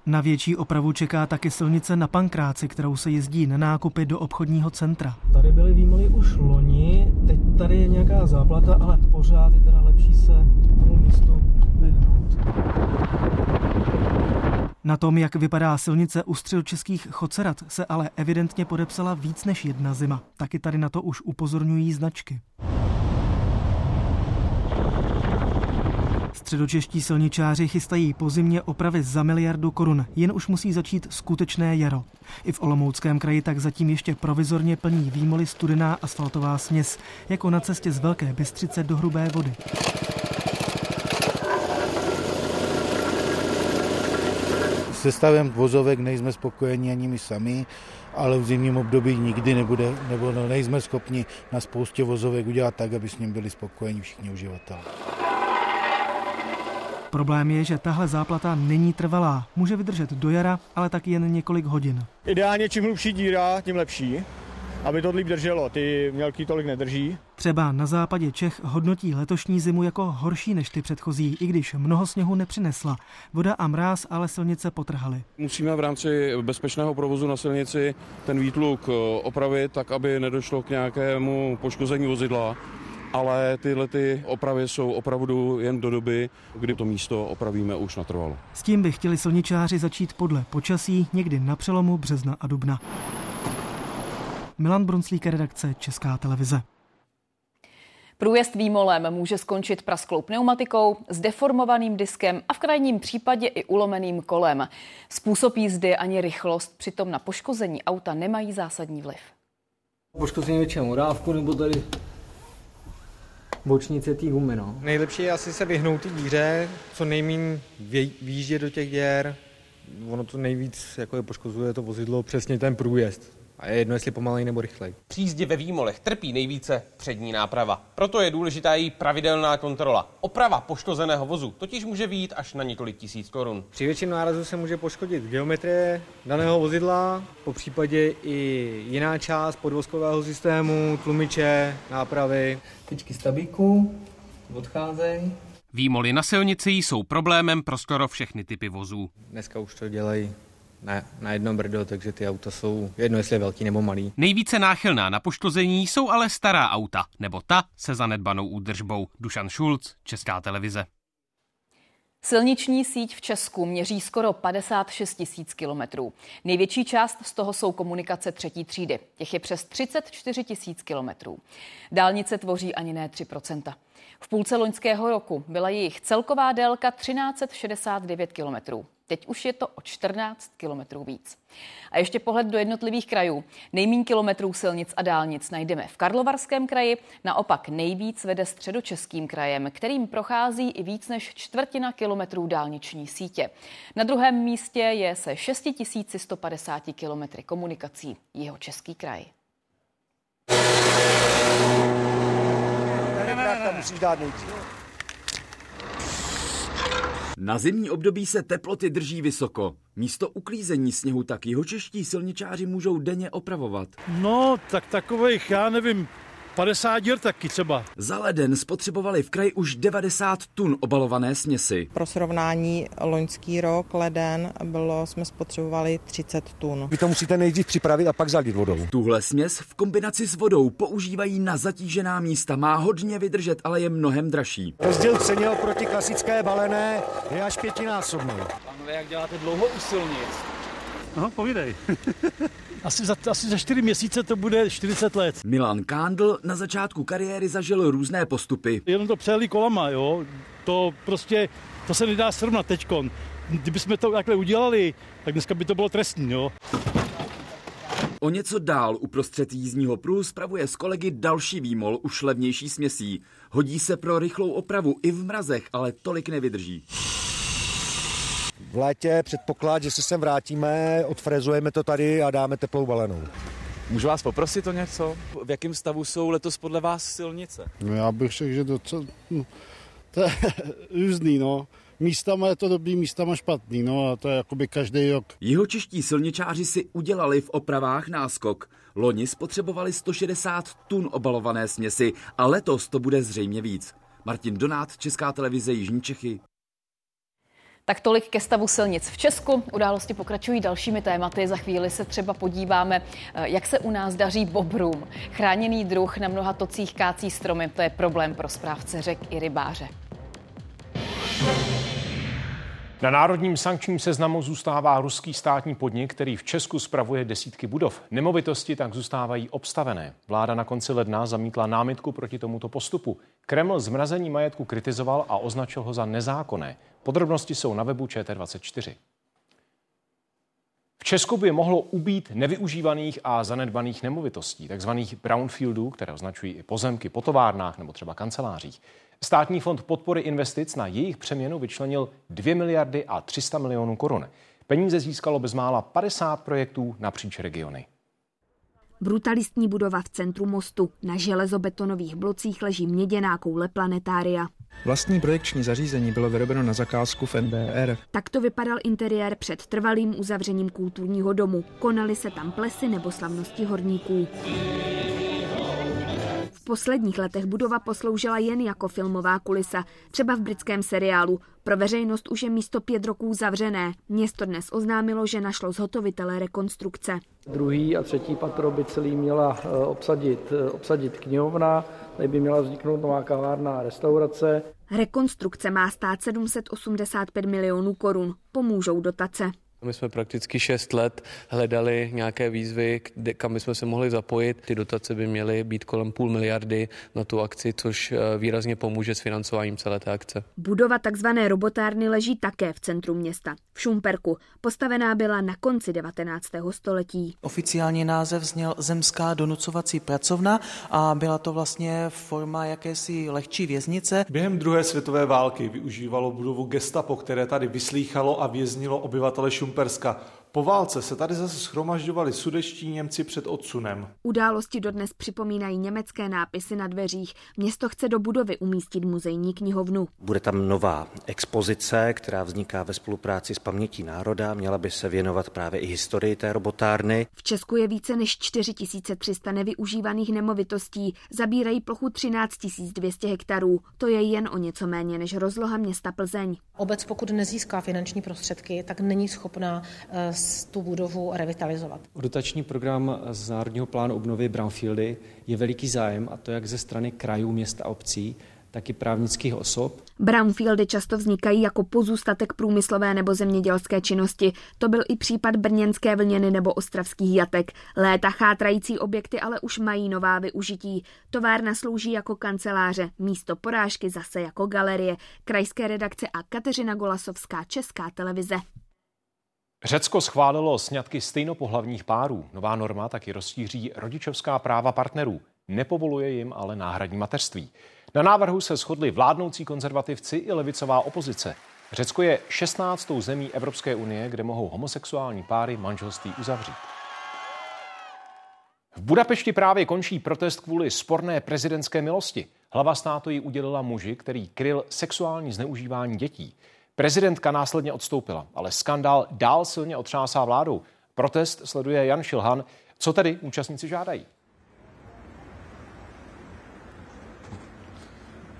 S37: Na větší opravu čeká taky silnice na Pankráci, kterou se jezdí na nákupy do obchodního centra.
S23: Tady byly výmoly už loni, teď tady je nějaká záplata, ale pořád je teda lepší se tomu místu.
S37: Na tom, jak vypadá silnice u českých chocerat, se ale evidentně podepsala víc než jedna zima. Taky tady na to už upozorňují značky. Středočeští silničáři chystají po zimě opravy za miliardu korun, jen už musí začít skutečné jaro. I v Olomouckém kraji tak zatím ještě provizorně plní výmoly studená asfaltová směs, jako na cestě z Velké Bystřice do Hrubé vody.
S38: Se stavem vozovek nejsme spokojeni ani my sami, ale v zimním období nikdy nebude, nebo no, nejsme schopni na spoustě vozovek udělat tak, aby s ním byli spokojeni všichni uživatelé.
S37: Problém je, že tahle záplata není trvalá. Může vydržet do jara, ale tak jen několik hodin.
S39: Ideálně čím hlubší díra, tím lepší, aby to líp drželo. Ty mělký tolik nedrží.
S37: Třeba na západě Čech hodnotí letošní zimu jako horší než ty předchozí, i když mnoho sněhu nepřinesla. Voda a mráz ale silnice potrhaly.
S40: Musíme v rámci bezpečného provozu na silnici ten výtluk eh, opravit tak, aby nedošlo k nějakému poškození vozidla ale tyhle ty opravy jsou opravdu jen do doby, kdy to místo opravíme už natrvalo.
S37: S tím by chtěli silničáři začít podle počasí někdy na přelomu března a dubna. Milan Brunslík, redakce Česká televize.
S4: Průjezd výmolem může skončit prasklou pneumatikou, s deformovaným diskem a v krajním případě i ulomeným kolem. Způsob jízdy ani rychlost přitom na poškození auta nemají zásadní vliv.
S23: Poškození většinou rávku nebo tady bočnice té gumy. No.
S39: Nejlepší je asi se vyhnout té díře, co nejméně výjíždět do těch děr. Ono to nejvíc jako je poškozuje to vozidlo, přesně ten průjezd. A je jedno, jestli pomalej nebo rychlej.
S34: Při jízdě ve výmolech trpí nejvíce přední náprava. Proto je důležitá její pravidelná kontrola. Oprava poškozeného vozu totiž může výjít až na několik tisíc korun.
S39: Při větším nárazu se může poškodit geometrie daného vozidla, po případě i jiná část podvozkového systému, tlumiče, nápravy.
S23: Tyčky stabíku, odcházejí.
S34: Výmoly na silnici jsou problémem pro skoro všechny typy vozů.
S39: Dneska už to dělají na, na jedno brdo, takže ty auta jsou jedno, jestli je velký nebo malý.
S34: Nejvíce náchylná na poškození jsou ale stará auta, nebo ta se zanedbanou údržbou. Dušan Šulc, Česká televize.
S4: Silniční síť v Česku měří skoro 56 tisíc kilometrů. Největší část z toho jsou komunikace třetí třídy. Těch je přes 34 tisíc kilometrů. Dálnice tvoří ani ne 3 V půlce loňského roku byla jejich celková délka 1369 kilometrů. Teď už je to o 14 kilometrů víc. A ještě pohled do jednotlivých krajů. Nejmín kilometrů silnic a dálnic najdeme v Karlovarském kraji, naopak nejvíc vede středočeským krajem, kterým prochází i víc než čtvrtina kilometrů dálniční sítě. Na druhém místě je se 6150 kilometry komunikací jeho český kraj.
S39: Musíš dát nejdřív.
S41: Na zimní období se teploty drží vysoko. Místo uklízení sněhu tak čeští silničáři můžou denně opravovat.
S39: No, tak takových, já nevím,
S42: 50 děr taky třeba.
S41: Za leden spotřebovali v kraji už 90 tun obalované směsi.
S43: Pro srovnání loňský rok, leden, bylo, jsme spotřebovali 30 tun.
S44: Vy to musíte nejdřív připravit a pak zalit vodou.
S41: Tuhle směs v kombinaci s vodou používají na zatížená místa. Má hodně vydržet, ale je mnohem dražší.
S44: Rozdíl ceně oproti klasické balené je až pětinásobný.
S45: Pánové, jak děláte dlouho u silnic?
S42: Aha, povídej. [laughs] asi, za, asi za čtyři měsíce to bude 40 let.
S41: Milan Kándl na začátku kariéry zažil různé postupy.
S42: Jenom to přejeli kolama, jo. To prostě, to se nedá srovnat teďkon. Kdybychom to takhle udělali, tak dneska by to bylo trestní, jo.
S41: O něco dál uprostřed jízdního pruhu spravuje s kolegy další výmol už levnější směsí. Hodí se pro rychlou opravu i v mrazech, ale tolik nevydrží.
S44: V létě předpoklad, že se sem vrátíme, odfrezujeme to tady a dáme teplou balenou.
S45: Můžu vás poprosit o něco? V jakém stavu jsou letos podle vás silnice?
S46: No já bych řekl, že docela, no, to je [laughs] různý, no. Místama je to dobrý, místama špatný, no a to je jakoby každý rok.
S41: Jihočeští silničáři si udělali v opravách náskok. Loni spotřebovali 160 tun obalované směsi a letos to bude zřejmě víc. Martin Donát, Česká televize Jižní Čechy.
S4: Tak tolik ke stavu silnic v Česku. Události pokračují dalšími tématy. Za chvíli se třeba podíváme, eh, jak se u nás daří bobrům. Chráněný druh na mnoha tocích kácí stromy, to je problém pro správce řek i rybáře.
S3: Na národním sankčním seznamu zůstává ruský státní podnik, který v Česku spravuje desítky budov. Nemovitosti tak zůstávají obstavené. Vláda na konci ledna zamítla námitku proti tomuto postupu. Kreml zmrazení majetku kritizoval a označil ho za nezákonné. Podrobnosti jsou na webu ČT24. V Česku by mohlo ubít nevyužívaných a zanedbaných nemovitostí, takzvaných brownfieldů, které označují i pozemky po továrnách nebo třeba kancelářích. Státní fond podpory investic na jejich přeměnu vyčlenil 2 miliardy a 300 milionů korun. Peníze získalo bezmála 50 projektů napříč regiony.
S47: Brutalistní budova v centru mostu. Na železobetonových blocích leží měděná koule planetária.
S48: Vlastní projekční zařízení bylo vyrobeno na zakázku v NBR.
S47: Takto vypadal interiér před trvalým uzavřením kulturního domu. Konaly se tam plesy nebo slavnosti horníků. V posledních letech budova posloužila jen jako filmová kulisa, třeba v britském seriálu. Pro veřejnost už je místo pět roků zavřené. Město dnes oznámilo, že našlo zhotovitele rekonstrukce.
S23: Druhý a třetí patro by celý měla eh, obsadit, eh, obsadit knihovna, tady by měla vzniknout nová kavárna a restaurace.
S47: Rekonstrukce má stát 785 milionů korun. Pomůžou dotace.
S49: My jsme prakticky 6 let hledali nějaké výzvy, kde, kam bychom se mohli zapojit. Ty dotace by měly být kolem půl miliardy na tu akci, což eh, výrazně pomůže s financováním celé té akce.
S47: Budova tzv. robotárny leží také v centru města, v Šumperku. Postavená byla na konci 19. století.
S50: Oficiální název zněl Zemská donucovací pracovna a byla to vlastně forma jakési lehčí věznice.
S51: Během druhé světové války využívalo budovu gestapo, které tady vyslýchalo a věznilo obyvatele Šumperku Jumperska Po válce se tady zase schromažďovali sudečtí Němci před odsunem.
S47: Události dodnes připomínají německé nápisy na dveřích. Město chce do budovy umístit muzejní knihovnu.
S52: Bude tam nová expozice, která vzniká ve spolupráci s pamětí národa. Měla by se věnovat právě i historii té robotárny.
S47: V Česku je více než 4300 nevyužívaných nemovitostí. Zabírají plochu 13 200 hektarů. To je jen o něco méně než rozloha města Plzeň.
S53: Obec, pokud nezíská finanční prostředky, tak není schopná eh, tu budovu revitalizovat.
S54: O dotační program z Národního plánu obnovy Brownfieldy je veliký zájem, a to jak ze strany krajů, měst a obcí, tak i právnických osob.
S47: Brownfieldy často vznikají jako pozůstatek průmyslové nebo zemědělské činnosti. To byl i případ brněnské vlněny nebo ostravských jatek. Léta chátrající objekty ale už mají nová využití. Továrna slouží jako kanceláře, místo porážky zase jako galerie. Krajské redakce a Kateřina Golasovská, Česká televize.
S3: Řecko schválilo sňatky stejnopohlavních párů. Nová norma taky rozšíří rodičovská práva partnerů. Nepovoluje jim ale náhradní mateřství. Na návrhu se shodli vládnoucí konzervativci i levicová opozice. Řecko je 16. zemí Evropské unie, kde mohou homosexuální páry manželství uzavřít. V Budapešti právě končí protest kvůli sporné prezidentské milosti. Hlava státu ji udělila muži, který kryl sexuální zneužívání dětí. Prezidentka následně odstoupila, ale skandál dál silně otřásá vládou. Protest sleduje Jan Šilhan. Co tedy účastníci žádají?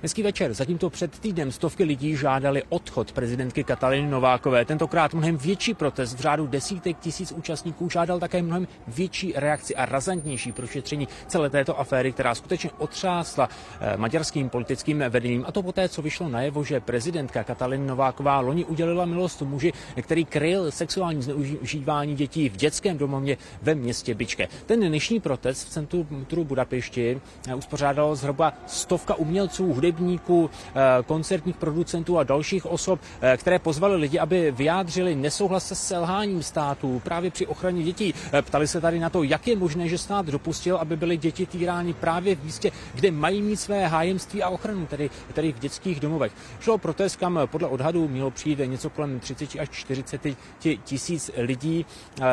S55: Hezký večer. Zatímco před týdnem stovky lidí žádali odchod prezidentky Kataliny Novákové. Tentokrát mnohem větší protest v řádu desítek tisíc účastníků žádal také mnohem větší reakci a razantnější prošetření celé této aféry, která skutečně otřásla eh, maďarským politickým vedením. A to poté, co vyšlo najevo, že prezidentka Katalina Nováková loni udělila milost muži, který kryl sexuální zneužívání dětí v dětském domově ve městě Bičke. Ten dnešní protest v centru Budapešti eh, uspořádalo zhruba stovka umělců, hudebníků, hudebníků, eh, koncertních producentů a dalších osob, eh, které pozvali lidi, aby vyjádřili nesouhlas se selháním států právě při ochraně dětí. Eh, ptali se tady na to, jak je možné, že stát dopustil, aby byly děti týrány právě v místě, kde mají mít své hájemství a ochranu, tedy, tedy v dětských domovech. Šlo protest, kam podle odhadů mělo přijít něco kolem 30 až 40 tisíc lidí.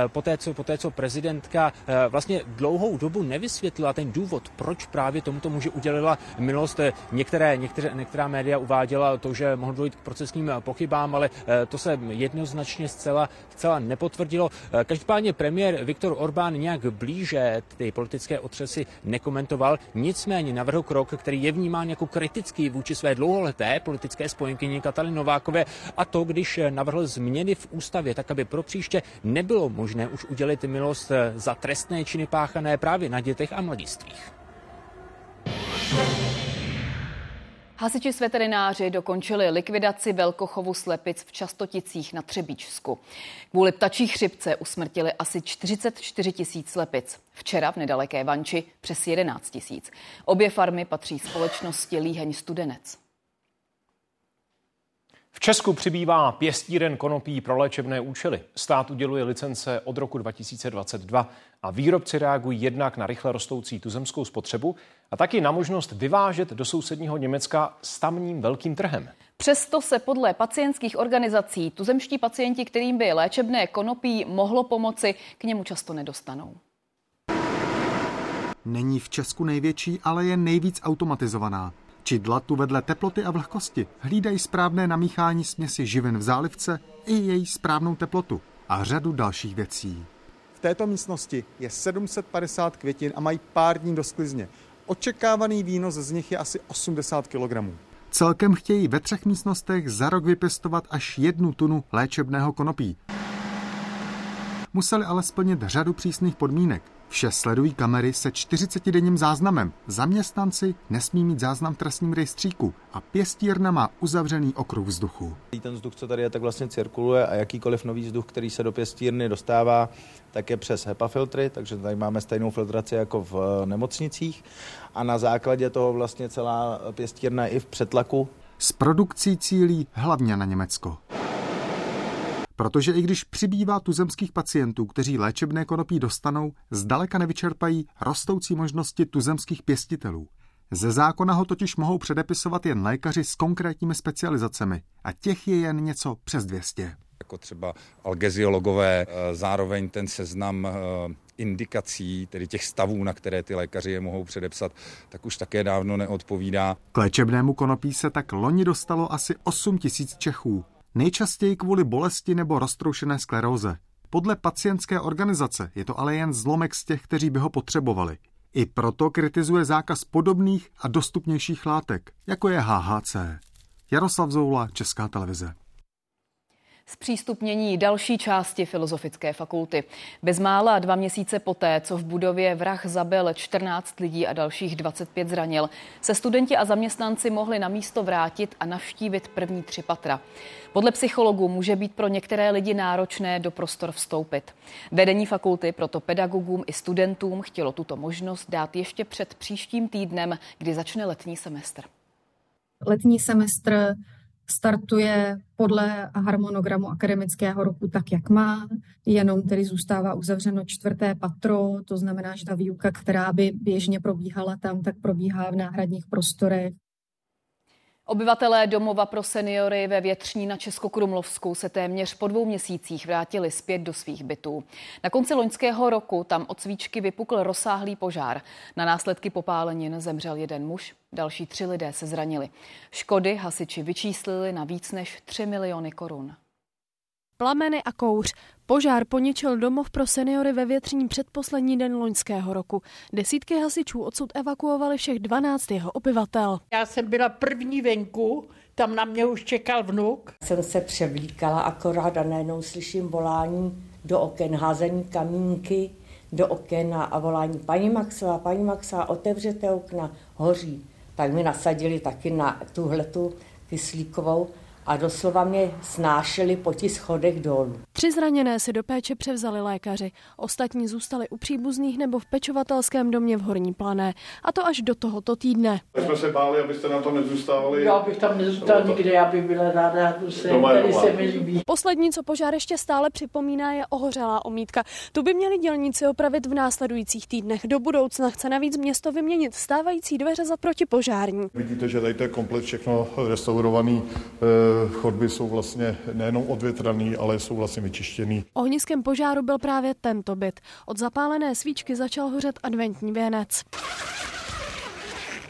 S55: Poté co, poté, co prezidentka vlastně dlouhou dobu nevysvětlila ten důvod, proč právě tomuto muži udělila milost. Některé některé, některá média uváděla to, že mohl dojít k procesním pochybám, ale eh, to se jednoznačně zcela, zcela nepotvrdilo. Eh, každopádně premiér Viktor Orbán nějak blíže ty politické otřesy nekomentoval, nicméně navrhl krok, který je vnímán jako kritický vůči své dlouholeté politické spojenkyni Katalin Novákové a to, když navrhl změny v ústavě, tak aby pro příště nebylo možné už udělit milost eh, za trestné činy páchané právě na dětech a mladistvích.
S4: Hasiči s veterináři dokončili likvidaci velkochovu slepic v Častoticích na Třebíčsku. Kvůli ptačí chřipce usmrtili asi 44 tisíc slepic. Včera v nedaleké Vanči přes 11 tisíc. Obě farmy patří společnosti Líheň Studenec.
S3: V Česku přibývá pěstíren konopí pro léčebné účely. Stát uděluje licence od roku 2022 a výrobci reagují jednak na rychle rostoucí tuzemskou spotřebu a taky na možnost vyvážet do sousedního Německa s tamním velkým trhem.
S4: Přesto se podle pacientských organizací tuzemští pacienti, kterým by léčebné konopí mohlo pomoci, k němu často nedostanou.
S56: Není v Česku největší, ale je nejvíc automatizovaná. Čidla tu vedle teploty a vlhkosti hlídají správné namíchání směsi živin v zálivce i její správnou teplotu a řadu dalších věcí.
S57: V této místnosti je 750 květin a mají pár dní do sklizně. Očekávaný výnos z nich je asi 80 kg.
S56: Celkem chtějí ve třech místnostech za rok vypěstovat až jednu tunu léčebného konopí. Museli ale splnit řadu přísných podmínek. Vše sledují kamery se 40-denním záznamem. Zaměstnanci nesmí mít záznam v trestním rejstříku a pěstírna má uzavřený okruh vzduchu.
S58: Ten vzduch, co tady je, tak vlastně cirkuluje a jakýkoliv nový vzduch, který se do pěstírny dostává, tak je přes HEPA filtry, takže tady máme stejnou filtraci jako v eh, nemocnicích a na základě toho vlastně celá pěstírna je i v přetlaku.
S56: S produkcí cílí hlavně na Německo. Protože i když přibývá tuzemských pacientů, kteří léčebné konopí dostanou, zdaleka nevyčerpají rostoucí možnosti tuzemských pěstitelů. Ze zákona ho totiž mohou předepisovat jen lékaři s konkrétními specializacemi a těch je jen něco přes 200.
S59: Jako třeba algeziologové, eh, zároveň ten seznam eh, indikací, tedy těch stavů, na které ty lékaři je mohou předepsat, tak už také dávno neodpovídá.
S56: K léčebnému konopí se tak loni dostalo asi 8 tisíc Čechů nejčastěji kvůli bolesti nebo roztroušené skleróze. Podle pacientské organizace je to ale jen zlomek z těch, kteří by ho potřebovali. I proto kritizuje zákaz podobných a dostupnějších látek, jako je HHC. Jaroslav Zoula, Česká televize
S4: zpřístupnění další části Filozofické fakulty. Bezmála dva měsíce poté, co v budově vrah zabil 14 lidí a dalších 25 zranil, se studenti a zaměstnanci mohli na místo vrátit a navštívit první tři patra. Podle psychologů může být pro některé lidi náročné do prostor vstoupit. Vedení fakulty proto pedagogům i studentům chtělo tuto možnost dát ještě před příštím týdnem, kdy začne letní semestr.
S60: Letní semestr startuje podle harmonogramu akademického roku tak, jak má, jenom tedy zůstává uzavřeno čtvrté patro, to znamená, že ta výuka, která by běžně probíhala tam, tak probíhá v náhradních prostorech.
S4: Obyvatelé domova pro seniory ve Větřní na Českokrumlovsku se téměř po dvou měsících vrátili zpět do svých bytů. Na konci loňského roku tam od svíčky vypukl rozsáhlý požár. Na následky popálenin zemřel jeden muž, další tři lidé se zranili. Škody hasiči vyčíslili na víc než 3 miliony korun.
S61: Plameny a kouř. Požár poničil domov pro seniory ve větřiní předposlední den loňského roku. Desítky hasičů odsud evakuovali všech 12 jeho obyvatel.
S62: Já jsem byla první venku, tam na mě už čekal vnuk.
S63: Jsem se převlíkala akorát a najednou slyším volání do oken, házení kamínky do oken a volání paní Maxová, paní Maxová, otevřete okna, hoří. Tak mi nasadili taky na tuhletu kyslíkovou a doslova mě snášeli po těch schodech dolů.
S61: Tři zraněné si do péče převzali lékaři. Ostatní zůstali u příbuzných nebo v pečovatelském domě v Horní Plané. A to až do tohoto týdne.
S64: My jsme se báli, abyste na to nezůstávali.
S62: Já bych tam nezůstal nikde, já bych byla ráda, se, tady se mi líbí.
S61: Poslední, co požár ještě stále připomíná, je ohořelá omítka. Tu by měli dělníci opravit v následujících týdnech. Do budoucna chce navíc město vyměnit stávající dveře za protipožární.
S64: Vidíte, že tady to je komplet všechno restaurovaný. Chodby jsou vlastně nejenom odvětraný, ale jsou vlastně vyčištěný.
S61: Ohniskem požáru byl právě tento byt. Od zapálené svíčky začal hořet adventní věnec.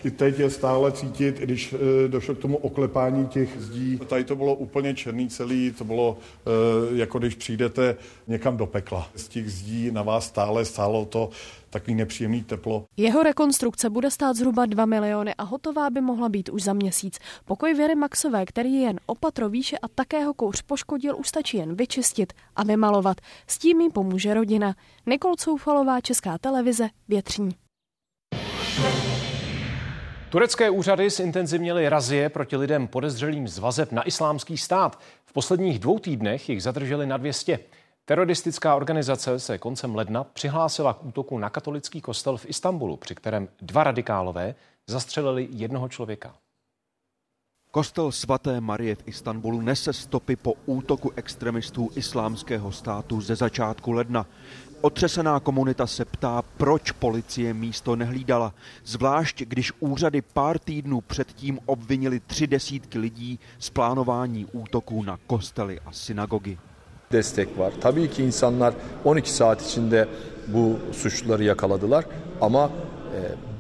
S64: I teď je stále cítit, když došlo k tomu oklepání těch zdí. Tady to bylo úplně černý celý, to bylo jako když přijdete někam do pekla. Z těch zdí na vás stále stálo to takový nepříjemný teplo.
S61: Jeho rekonstrukce bude stát zhruba 2 miliony a hotová by mohla být už za měsíc. Pokoj Věry Maxové, který je jen opatro výše a také ho kouř poškodil, už stačí jen vyčistit a vymalovat. S tím jí pomůže rodina. Nikol Coufalová, Česká televize, Větřní.
S3: Turecké úřady zintenzivnily razie proti lidem podezřelým z vazeb na islámský stát. V posledních dvou týdnech jich zadrželi na 200. Teroristická organizace se koncem ledna přihlásila k útoku na katolický kostel v Istanbulu, při kterém dva radikálové zastřelili jednoho člověka.
S65: Kostel svaté Marie v Istanbulu nese stopy po útoku extremistů islámského státu ze začátku ledna. Otřesená komunita se ptá, proč policie místo nehlídala, zvlášť když úřady pár týdnů předtím obvinili tři desítky lidí z plánování útoků na kostely a synagogy.
S66: Destek var. Tabii ki insanlar 12 saat içinde bu suçluları yakaladılar ama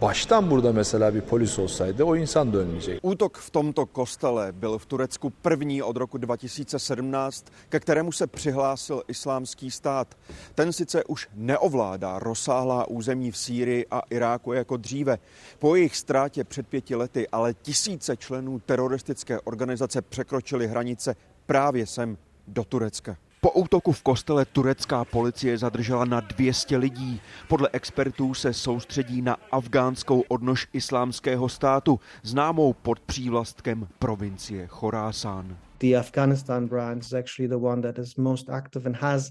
S66: baştan burada mesela bir polis olsaydı o insan da ölmeyecek.
S65: Útok v tomto kostele byl v Turecku první od roku 2017, ke kterému se přihlásil islámský stát. Ten sice už neovládá rozsáhlá území v Sýrii a Iráku jako dříve. Po jejich ztrátě před pěti lety ale tisíce členů teroristické organizace překročili hranice právě sem do Turecka. Po útoku v kostele turecká policie zadržela na 200 lidí. Podle expertů se soustředí na afgánskou odnož islámského státu, známou pod přívlastkem provincie Chorásán.
S67: The Afghanistan branch is actually the one that is most active and has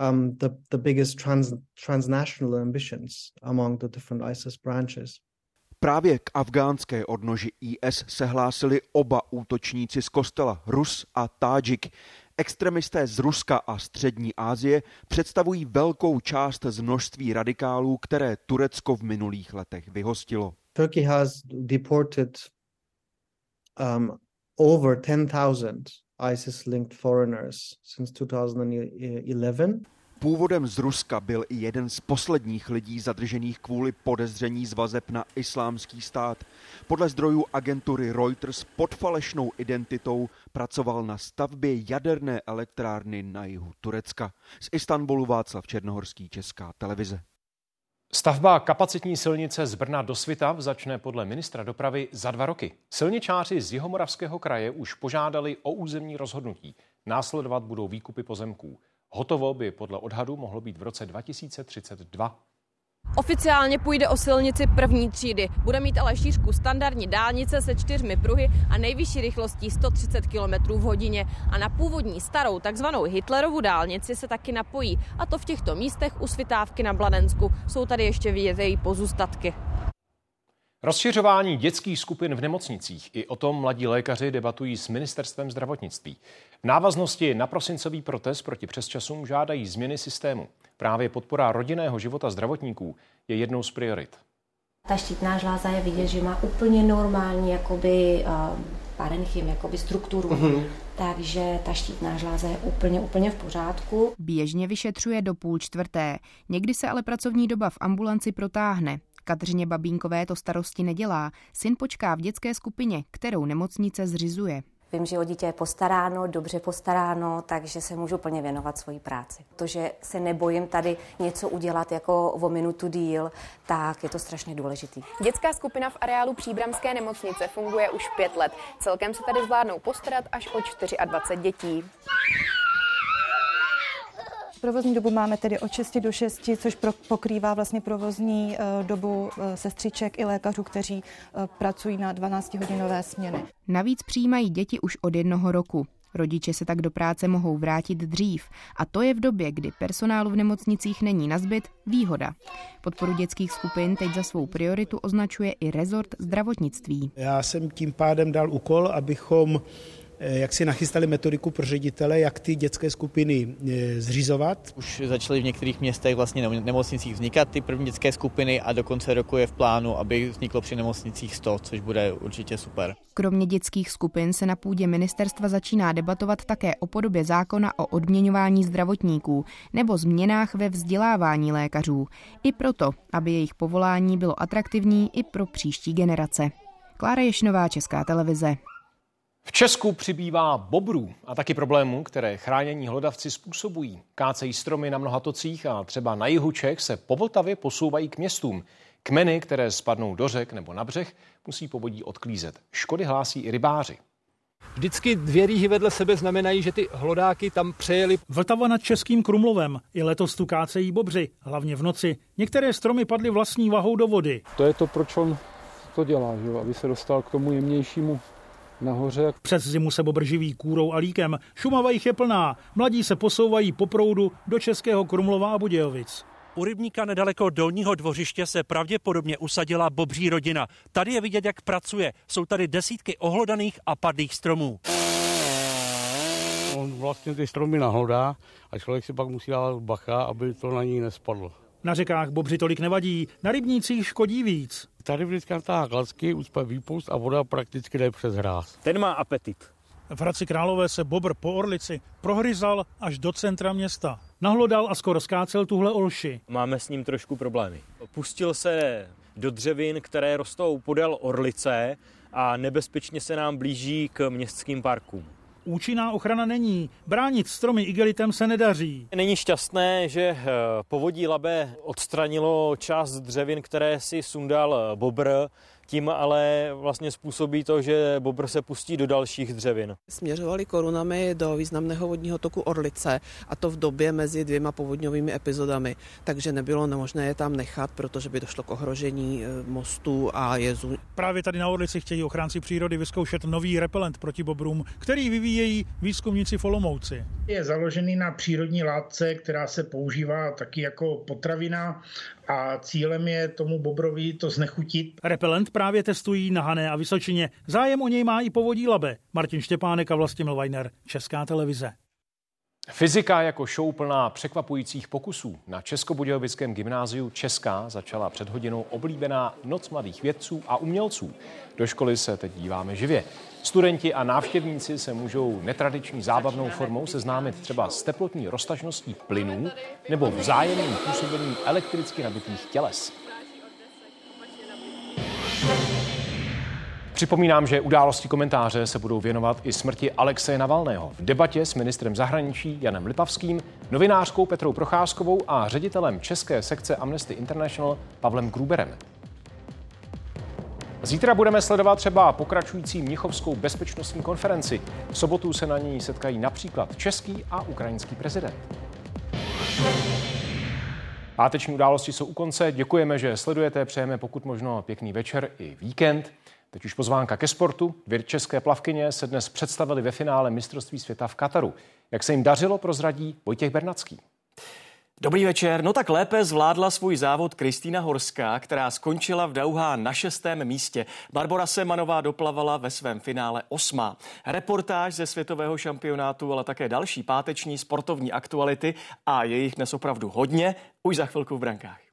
S67: um, the, the biggest trans, transnational ambitions among the different ISIS branches.
S65: Právě k afgánské odnoži IS se hlásili oba útočníci z kostela, Rus a Tádžik. Extremisté z Ruska a střední Asie představují velkou část z množství radikálů, které Turecko v minulých letech vyhostilo.
S67: Turkey has deported um, over 10,000 ISIS-linked foreigners since 2011.
S65: Původem z Ruska byl i jeden z posledních lidí zadržených kvůli podezření z vazeb na islámský stát. Podle zdrojů agentury Reuters pod falešnou identitou pracoval na stavbě jaderné elektrárny na jihu Turecka. Z Istanbulu Václav Černohorský, Česká televize.
S3: Stavba kapacitní silnice z Brna do Svitav začne podle ministra dopravy za dva roky. Silničáři z Jihomoravského kraje už požádali o územní rozhodnutí. Následovat budou výkupy pozemků. Hotovo by podle odhadu mohlo být v roce 2032.
S68: Oficiálně půjde o silnici první třídy. Bude mít ale šířku standardní dálnice se čtyřmi pruhy a nejvyšší rychlostí 130 km v hodině. A na původní starou takzvanou Hitlerovu dálnici se taky napojí. A to v těchto místech u Svitávky na Blanensku. Jsou tady ještě vidět její pozůstatky.
S3: Rozšiřování dětských skupin v nemocnicích. I o tom mladí lékaři debatují s ministerstvem zdravotnictví. V návaznosti na prosincový protest proti přesčasům žádají změny systému. Právě podpora rodinného života zdravotníků je jednou z priorit.
S69: Ta štítná žláza je vidět, že má úplně normální jakoby, uh, parenchym, jakoby strukturu. Mm-hmm. Takže ta štítná žláza je úplně, úplně v pořádku.
S47: Běžně vyšetřuje do půl čtvrté. Někdy se ale pracovní doba v ambulanci protáhne. Kateřině Babínkové to starosti nedělá. Syn počká v dětské skupině, kterou nemocnice zřizuje.
S69: Vím, že o dítě je postaráno, dobře postaráno, takže se můžu plně věnovat svojí práci. To, že se nebojím tady něco udělat jako o minutu díl, tak je to strašně důležitý.
S47: Dětská skupina v areálu Příbramské nemocnice funguje už pět let. Celkem se tady zvládnou postarat až o 24 dětí.
S32: Provozní dobu máme tedy od 6 do 6, což pokrývá vlastně provozní eh, dobu eh, sestřiček i lékařů, kteří eh, pracují na 12-hodinové směny.
S70: Navíc přijímají děti už od jednoho roku. Rodiče se tak do práce mohou vrátit dřív a to je v době, kdy personálu v nemocnicích není na zbyt výhoda. Podporu dětských skupin teď za svou prioritu označuje i rezort zdravotnictví.
S12: Já jsem tím pádem dal úkol, abychom jak si nachystali metodiku pro ředitele, jak ty dětské skupiny eh, zřizovat.
S71: Už začaly v některých městech vlastně nemocnicích vznikat ty první dětské skupiny a do konce roku je v plánu, aby vzniklo při nemocnicích 100, což bude určitě super.
S70: Kromě dětských skupin se na půdě ministerstva začíná debatovat také o podobě zákona o odměňování zdravotníků nebo změnách ve vzdělávání lékařů. I proto, aby jejich povolání bylo atraktivní i pro příští generace. Klára Ješnová, Česká televize.
S3: V Česku přibývá bobrů a taky problémů, které chránění hlodavci způsobují. Kácejí stromy na mnoha tocích a třeba na jihu Čech se po Vltavě posouvají k městům. Kmeny, které spadnou do řek nebo na břeh, musí povodí odklízet. Škody hlásí i rybáři.
S10: Vždycky dvě rýhy vedle sebe znamenají, že ty hlodáky tam přejeli.
S72: Vltava nad Českým Krumlovem. I letos tu kácejí bobři, hlavně v noci. Některé stromy padly vlastní vahou do vody.
S73: To je to, proč on to dělá, že? aby se dostal k tomu jemnějšímu nahoře.
S72: Přes zimu se bobr živí kůrou a líkem. Šumava jich je plná. Mladí se posouvají po proudu do Českého Krumlova a Budějovic.
S74: U rybníka nedaleko dolního dvořiště se pravděpodobně usadila bobří rodina. Tady je vidět, jak pracuje. Jsou tady desítky ohlodaných a padlých stromů.
S73: On vlastně ty stromy nahlodá a člověk si pak musí dávat bacha, aby to na ní nespadlo.
S72: Na řekách bobři tolik nevadí, na rybnících škodí víc.
S73: Tady vždycky na klacky, ucpe výpust a voda prakticky jde přes hráz.
S74: Ten má apetit.
S72: V Hradci Králové se bobr po Orlici prohryzal až do centra města. Nahlodal a skoro skácel tuhle olši.
S74: Máme s ním trošku problémy. Pustil se do dřevin, které rostou podél Orlice a nebezpečně se nám blíží k městským parkům
S72: účinná ochrana není. Bránit stromy igelitem se nedaří.
S74: Není šťastné, že eh, povodí Labe odstranilo část dřevin, které si sundal bobr tím ale vlastně způsobí to, že bobr se pustí do dalších dřevin.
S75: Směřovali korunami do významného vodního toku Orlice a to v době mezi dvěma povodňovými epizodami, takže nebylo možné je tam nechat, protože by došlo k ohrožení eh, mostů a jezu.
S72: Právě tady na Orlici chtějí ochránci přírody vyzkoušet nový repelent proti bobrům, který vyvíjejí výzkumníci v Olomouci.
S65: Je založený na přírodní látce, která se používá taky jako potravina a cílem je tomu bobrovi to znechutit.
S72: Repelent právě testují na Hané a Vysočině. Zájem o něj má i povodí Labe. Martin Štěpánek a Vlastimil Weiner, Česká televize.
S3: Fyzika jako show plná překvapujících pokusů. Na Českobudějovickém gymnáziu Česká začala před hodinou oblíbená Noc mladých vědců a umělců. Do školy se teď díváme živě. Studenti a návštěvníci se můžou netradiční zábavnou formou seznámit třeba s teplotní roztažností plynů nebo vzájemným působením elektricky nabitých těles. Připomínám, že události komentáře se budou věnovat i smrti Alexeje Navalného. V debatě s ministrem zahraničí Janem Lipavským, novinářkou Petrou Procházkovou a ředitelem české sekce Amnesty International Pavlem Gruberem. Zítra budeme sledovat třeba pokračující Mnichovskou bezpečnostní konferenci. V sobotu se na ní setkají například český a ukrajinský prezident. Páteční události jsou u konce. Děkujeme, že sledujete. Přejeme pokud možno pěkný večer i víkend. Teď už pozvánka ke sportu. Dvě české plavkyně se dnes představili ve finále mistrovství světa v Kataru. Jak se jim dařilo, prozradí Vojtěch Bernacký.
S67: Dobrý večer. No tak lépe zvládla svůj závod Kristýna Horská, která skončila v Dauhá na šestém místě. Barbara Semanová doplavala ve svém finále osmá. Reportáž ze světového šampionátu, ale také další páteční sportovní aktuality a je jich dnes opravdu hodně, už za chvilku v brankách.